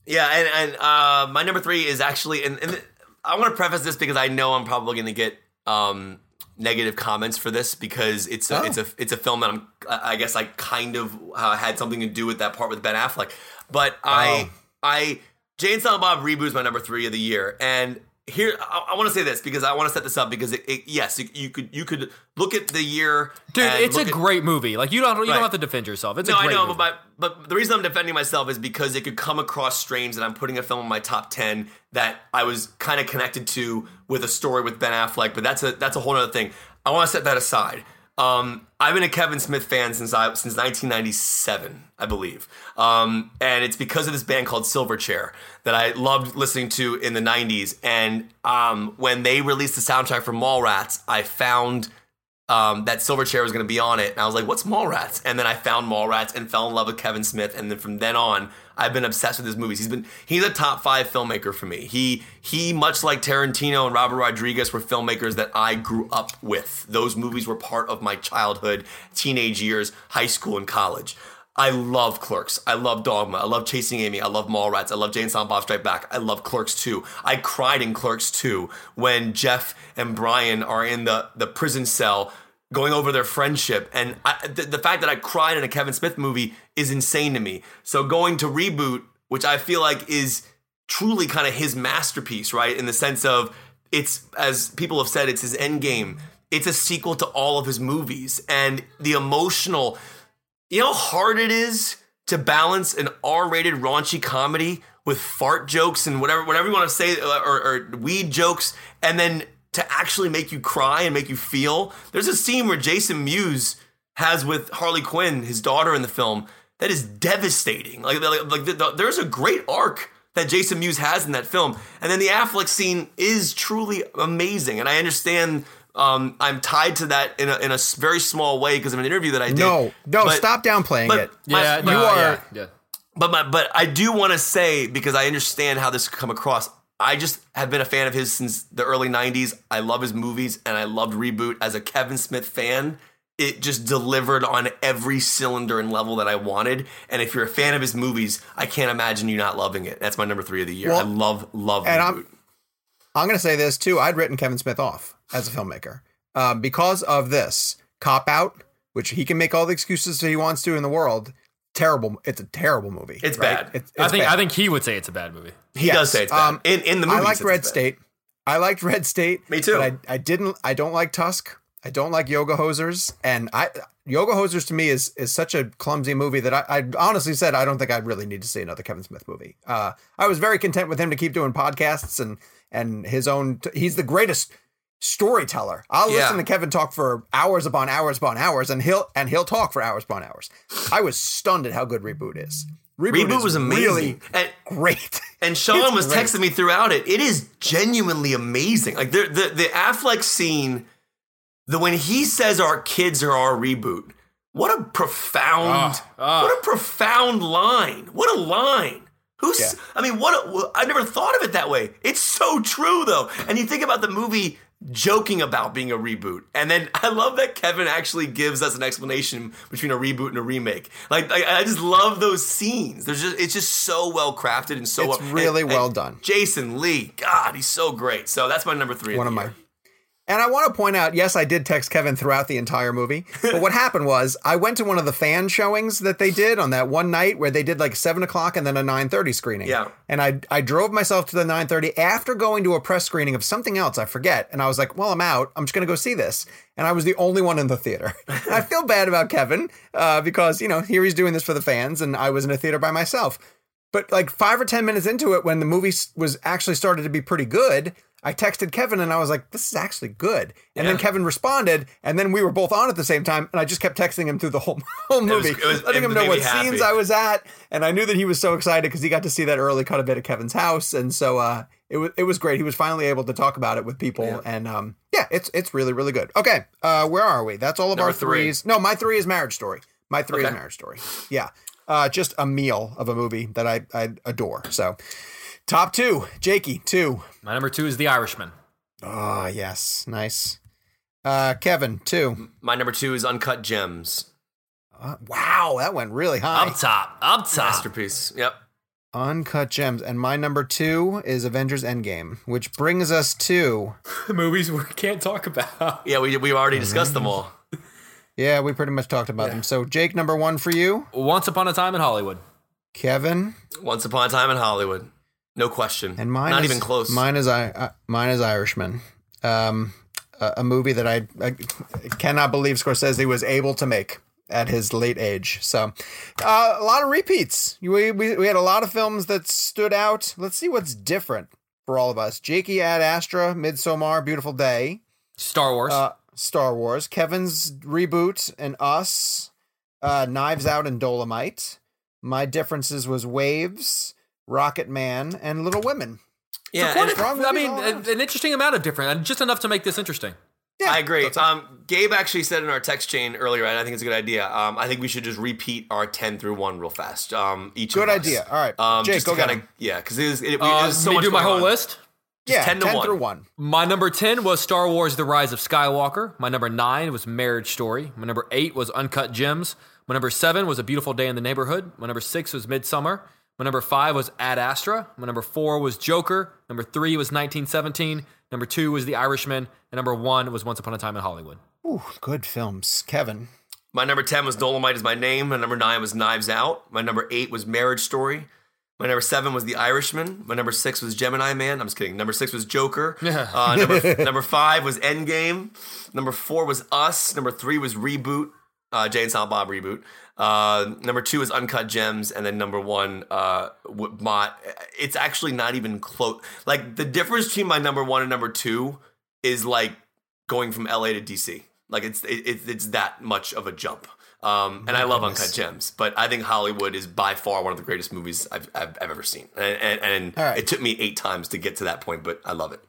Yeah, and and uh, my number three is actually, and, and I want to preface this because I know I'm probably going to get um, negative comments for this because it's a, Oh. it's a it's a film that I'm I guess I kind of uh, had something to do with that part with Ben Affleck, but I Oh. I Jay and Silent Bob reboot is my number three of the year, and here I, I want to say this because I want to set this up because it, it, yes you, you could you could look at the year, Dude, it's a at- great movie. Like you don't you Right. don't have to defend yourself. It's no, I know, movie. but, my, but the reason I'm defending myself is because it could come across strange that I'm putting a film in my top ten that I was kind of connected to with a story with Ben Affleck. But that's a that's a whole other thing. I want to set that aside. Um, I've been a Kevin Smith fan since I since 1997, I believe, um, and it's because of this band called Silverchair that I loved listening to in the 90s. And um, when they released the soundtrack for Mallrats, I found um, that Silverchair was going to be on it. And I was like, what's Mallrats? And then I found Mallrats and fell in love with Kevin Smith. And then from then on, I've been obsessed with his movies. He's been he's a top five filmmaker for me. He he much like Tarantino and Robert Rodriguez were filmmakers that I grew up with. Those movies were part of my childhood, teenage years, high school, and college. I love Clerks. I love Dogma. I love Chasing Amy. I love Mallrats. I love Jay and Silent Bob Strike Back. I love Clerks 2. I cried in Clerks 2 when Jeff and Brian are in the, the prison cell going over their friendship. And I, the, the fact that I cried in a Kevin Smith movie is insane to me. So going to Reboot, which I feel like is truly kind of his masterpiece, right? In the sense of it's, as people have said, it's his end game. It's a sequel to all of his movies. And the emotional you know how hard it is to balance an R-rated raunchy comedy with fart jokes and whatever whatever you want to say uh, or, or weed jokes, and then to actually make you cry and make you feel. There's a scene where Jason Mewes has with Harley Quinn, his daughter in the film, that is devastating. Like, like, like the, the- there's a great arc that Jason Mewes has in that film, and then the Affleck scene is truly amazing. And I understand Um, I'm tied to that in a, in a s- very small way because of an interview that I did. No, no, But- stop downplaying but it. my- Yeah, my- no, you are- yeah, yeah. But my, but I do want to say because I understand how this could come across. I just have been a fan of his since the early '90s. I love his movies, and I loved Reboot as a Kevin Smith fan. It just delivered on every cylinder and level that I wanted. And if you're a fan of his movies, I can't imagine you not loving it. That's my number three of the year. Well, I love love and Reboot. I'm- I'm going to say this too. I'd written Kevin Smith off as a filmmaker um, because of this cop out, which he can make all the excuses that he wants to in the world. Terrible. It's a terrible movie. It's right? bad. It's, I think bad. I think he would say it's a bad movie. he yes, does say it's bad. um, in in the movie, I liked Red it's. State. I liked Red State. Me too. But I, I didn't. I don't like Tusk. I don't like Yoga Hosers. And I Yoga Hosers to me is is such a clumsy movie that I, I honestly said I don't think I really need to see another Kevin Smith movie. Uh, I was very content with him to keep doing podcasts and and his own. he's the greatest storyteller. I'll Yeah. listen to Kevin talk for hours upon hours upon hours, and he'll and he'll talk for hours upon hours. I was stunned at how good Reboot is. Reboot, Reboot is was amazing. Really and great. And Sean It's was great. texting me throughout it. It is genuinely amazing. Like the the the Affleck scene, the when he says our kids are our reboot. What a profound, Ah, ah. what a profound line. What a line. Who's? Yeah. I mean, what? A, I never thought of it that way. It's so true though. And you think about the movie joking about being a reboot, and then I love that Kevin actually gives us an explanation between a reboot and a remake. Like, I, I just love those scenes. There's just it's just so well crafted and so It's well, really and- well and done. Jason Lee, God, he's so great. So that's my number three. one of of my year. And I want to point out, yes, I did text Kevin throughout the entire movie. But what happened was I went to one of the fan showings that they did on that one night where they did like seven o'clock and then a nine thirty screening. Yeah. And I I drove myself to the nine thirty after going to a press screening of something else, I forget. And I was like, well, I'm out. I'm just gonna go see this. And I was the only one in the theater. I feel bad about Kevin, uh, because, you know, here he's doing this for the fans, and I was in a theater by myself. But like five or 10 minutes into it, when the movie was actually started to be pretty good, I texted Kevin and I was like, this is actually good. And then Kevin responded, and then we were both on at the same time. And I just kept texting him through the whole, whole movie, it was- letting him know what happy. scenes I was at. And I knew that he was so excited because he got to see that early cut of bit at Kevin's house. And so uh, it, was, it was great. He was finally able to talk about it with people. Yeah. And um, yeah, it's it's really, really good. Okay, uh, where are we? That's all of Number our three. threes. No, my three is Marriage Story. My three is Marriage Story. Yeah. Uh, just a meal of a movie that I, I adore. So, top two, Jakey, two. My number two is The Irishman. Oh, yes. Nice. Uh, Kevin, two. My number two is Uncut Gems, Uh, wow, that went really high. Up top, up top. masterpiece. Yep. Uncut Gems. And my number two is Avengers Endgame, which brings us to. Movies we can't talk about. Yeah, we we already discussed them all. Yeah, we pretty much talked about them. So, Jake, number one for you. Once Upon a Time in Hollywood. Kevin. Once upon a time in Hollywood, no question. And mine not is, even close. Mine is I. Uh, mine is Irishman. Um, a, a movie that I, I cannot believe Scorsese was able to make at his late age. So, uh, a lot of repeats. We, we we had a lot of films that stood out. Let's see what's different for all of us. Jakey Ad Astra, Midsommar, Beautiful Day, Star Wars. uh, Star Wars, Kevin's reboot, and Us, uh, Knives Out, and Dolemite. My differences was Waves, Rocket Man, and Little Women. yeah, Quite and- a- I mean, an, an interesting amount of different, and just enough to make this interesting. Yeah, I agree. Um, Gabe actually said in our text chain earlier, and I think it's a good idea. Um, I think we should just repeat our ten through one real fast. Um, each Good of us. idea. All right, Um, Jake, just go to kinda- 'em. Yeah, because it was, it, it Uh, was so me much do my whole on. list. Yeah, 10 10, to 1. through 1. My number 10 was Star Wars The Rise of Skywalker. My number 9 was Marriage Story. My number 8 was Uncut Gems. My number 7 was A Beautiful Day in the Neighborhood. My number 6 was Midsommar. My number 5 was Ad Astra. My number 4 was Joker. Number 3 was 1917. Number 2 was The Irishman. And number 1 was Once Upon a Time in Hollywood. Ooh, good films. Kevin. My number 10 was Dolemite is my name. My number 9 was Knives Out. My number 8 was Marriage Story. My number 7 was The Irishman. My number 6 was Gemini Man. I'm just kidding. Number 6 was Joker. Uh, number, number 5 was Endgame. Number 4 was Us. Number 3 was Reboot. Uh, Jay and Silent Bob Reboot. Uh, number 2 is Uncut Gems. And then number 1, uh, my, it's actually not even close. Like, the difference between my number 1 and number 2 is like going from LA to DC. Like it's it, it, it's that much of a jump. Um, and I love Uncut Gems, but I think Hollywood is by far one of the greatest movies I've, I've, I've ever seen. And, and, and right. it took me eight times to get to that point, but I love it.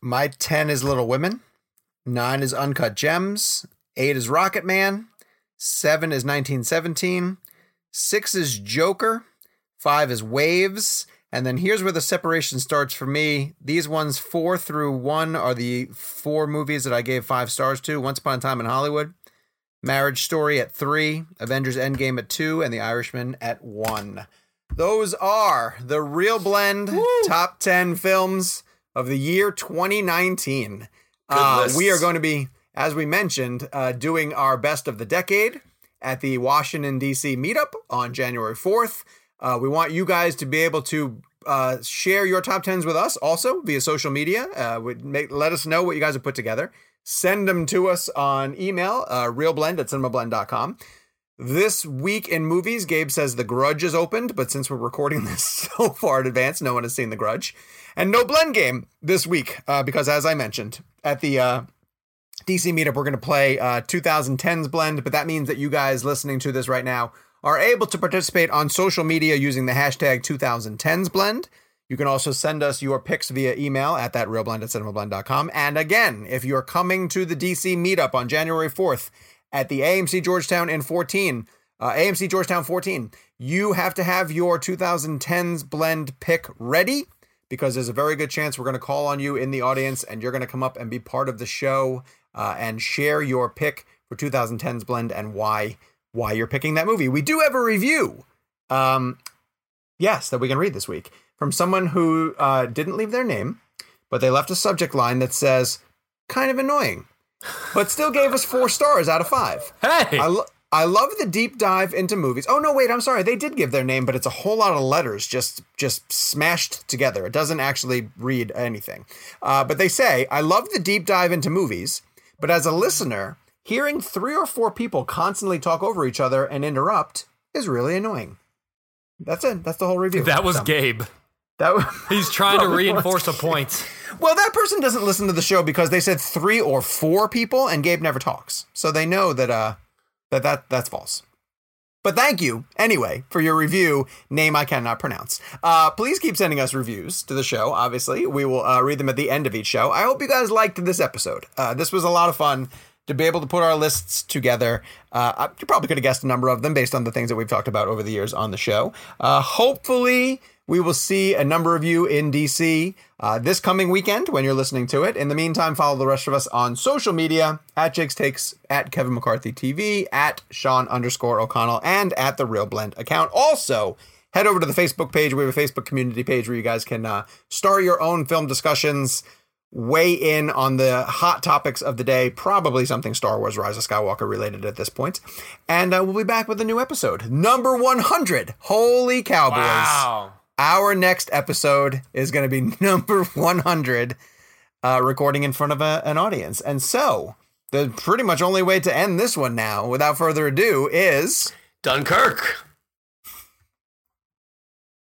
My 10 is Little Women. Nine is Uncut Gems. Eight is Rocket Man. Seven is 1917. Six is Joker. Five is Waves. And then here's where the separation starts for me. These ones, four through one, are the four movies that I gave five stars to Once Upon a Time in Hollywood, Marriage Story at three, Avengers Endgame at two, and The Irishman at one. Those are the Real Blend Woo! top 10 films of the year 2019. Uh, we are going to be, as we mentioned, uh, doing our best of the decade at the Washington, D.C. meetup on January 4th. Uh, we want you guys to be able to uh, share your top tens with us also via social media. Uh, make let us know what you guys have put together. Send them to us on email, uh, realblend at cinemablend.com. This week in movies, Gabe says The Grudge is opened, but since we're recording this so far in advance, no one has seen The Grudge. And no blend game this week, uh, because as I mentioned, at the uh, DC meetup, we're going to play uh, 2010s blend, but that means that you guys listening to this right now are able to participate on social media using the hashtag 2010's blend. You can also send us your picks via email at thatrealblend at cinemablend.com. And again, if you're coming to the DC meetup on January 4th at the AMC Georgetown in 14, uh, AMC Georgetown 14, you have to have your 2010s blend pick ready because there's a very good chance we're going to call on you in the audience and you're going to come up and be part of the show uh, and share your pick for 2010s blend and why why you're picking that movie. We do have a review, um, yes, that we can read this week from someone who uh, didn't leave their name, but they left a subject line that says, kind of annoying, but still gave us four stars out of five. Hey! I, lo- I love the deep dive into movies. Oh no, wait, I'm sorry. They did give their name, but it's a whole lot of letters just just smashed together. It doesn't actually read anything. Uh, but they say, I love the deep dive into movies, but as a listener, Hearing three or four people constantly talk over each other and interrupt is really annoying. That's it. That's the whole review. That was so, Gabe. That was, He's trying to reinforce a point. Well, that person doesn't listen to the show because they said three or four people, and Gabe never talks, so they know that uh that that that's false. But thank you anyway for your review. Name I cannot pronounce. Uh, please keep sending us reviews to the show. Obviously, we will uh, read them at the end of each show. I hope you guys liked this episode. Uh, this was a lot of fun to be able to put our lists together. Uh, you probably could have guessed a number of them based on the things that we've talked about over the years on the show. Uh, hopefully, we will see a number of you in DC uh, this coming weekend when you're listening to it. In the meantime, follow the rest of us on social media at Jake's Takes, at Kevin McCarthy TV, at Sean underscore O'Connell, and at the Real Blend account. Also, head over to the Facebook page. We have a Facebook community page where you guys can uh, start your own film discussions weigh in on the hot topics of the day, probably something Star Wars Rise of Skywalker related at this point. And uh, we'll be back with a new episode, number 100. Holy cowboys. Wow. Our next episode is going to be number 100, uh, recording in front of a, an audience. And so, the pretty much only way to end this one now, without further ado, is Dunkirk.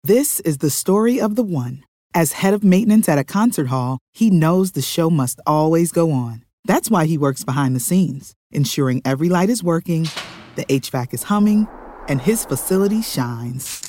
This is the story of the one. As head of maintenance at a concert hall, he knows the show must always go on. That's why he works behind the scenes, ensuring every light is working, the HVAC is humming, and his facility shines.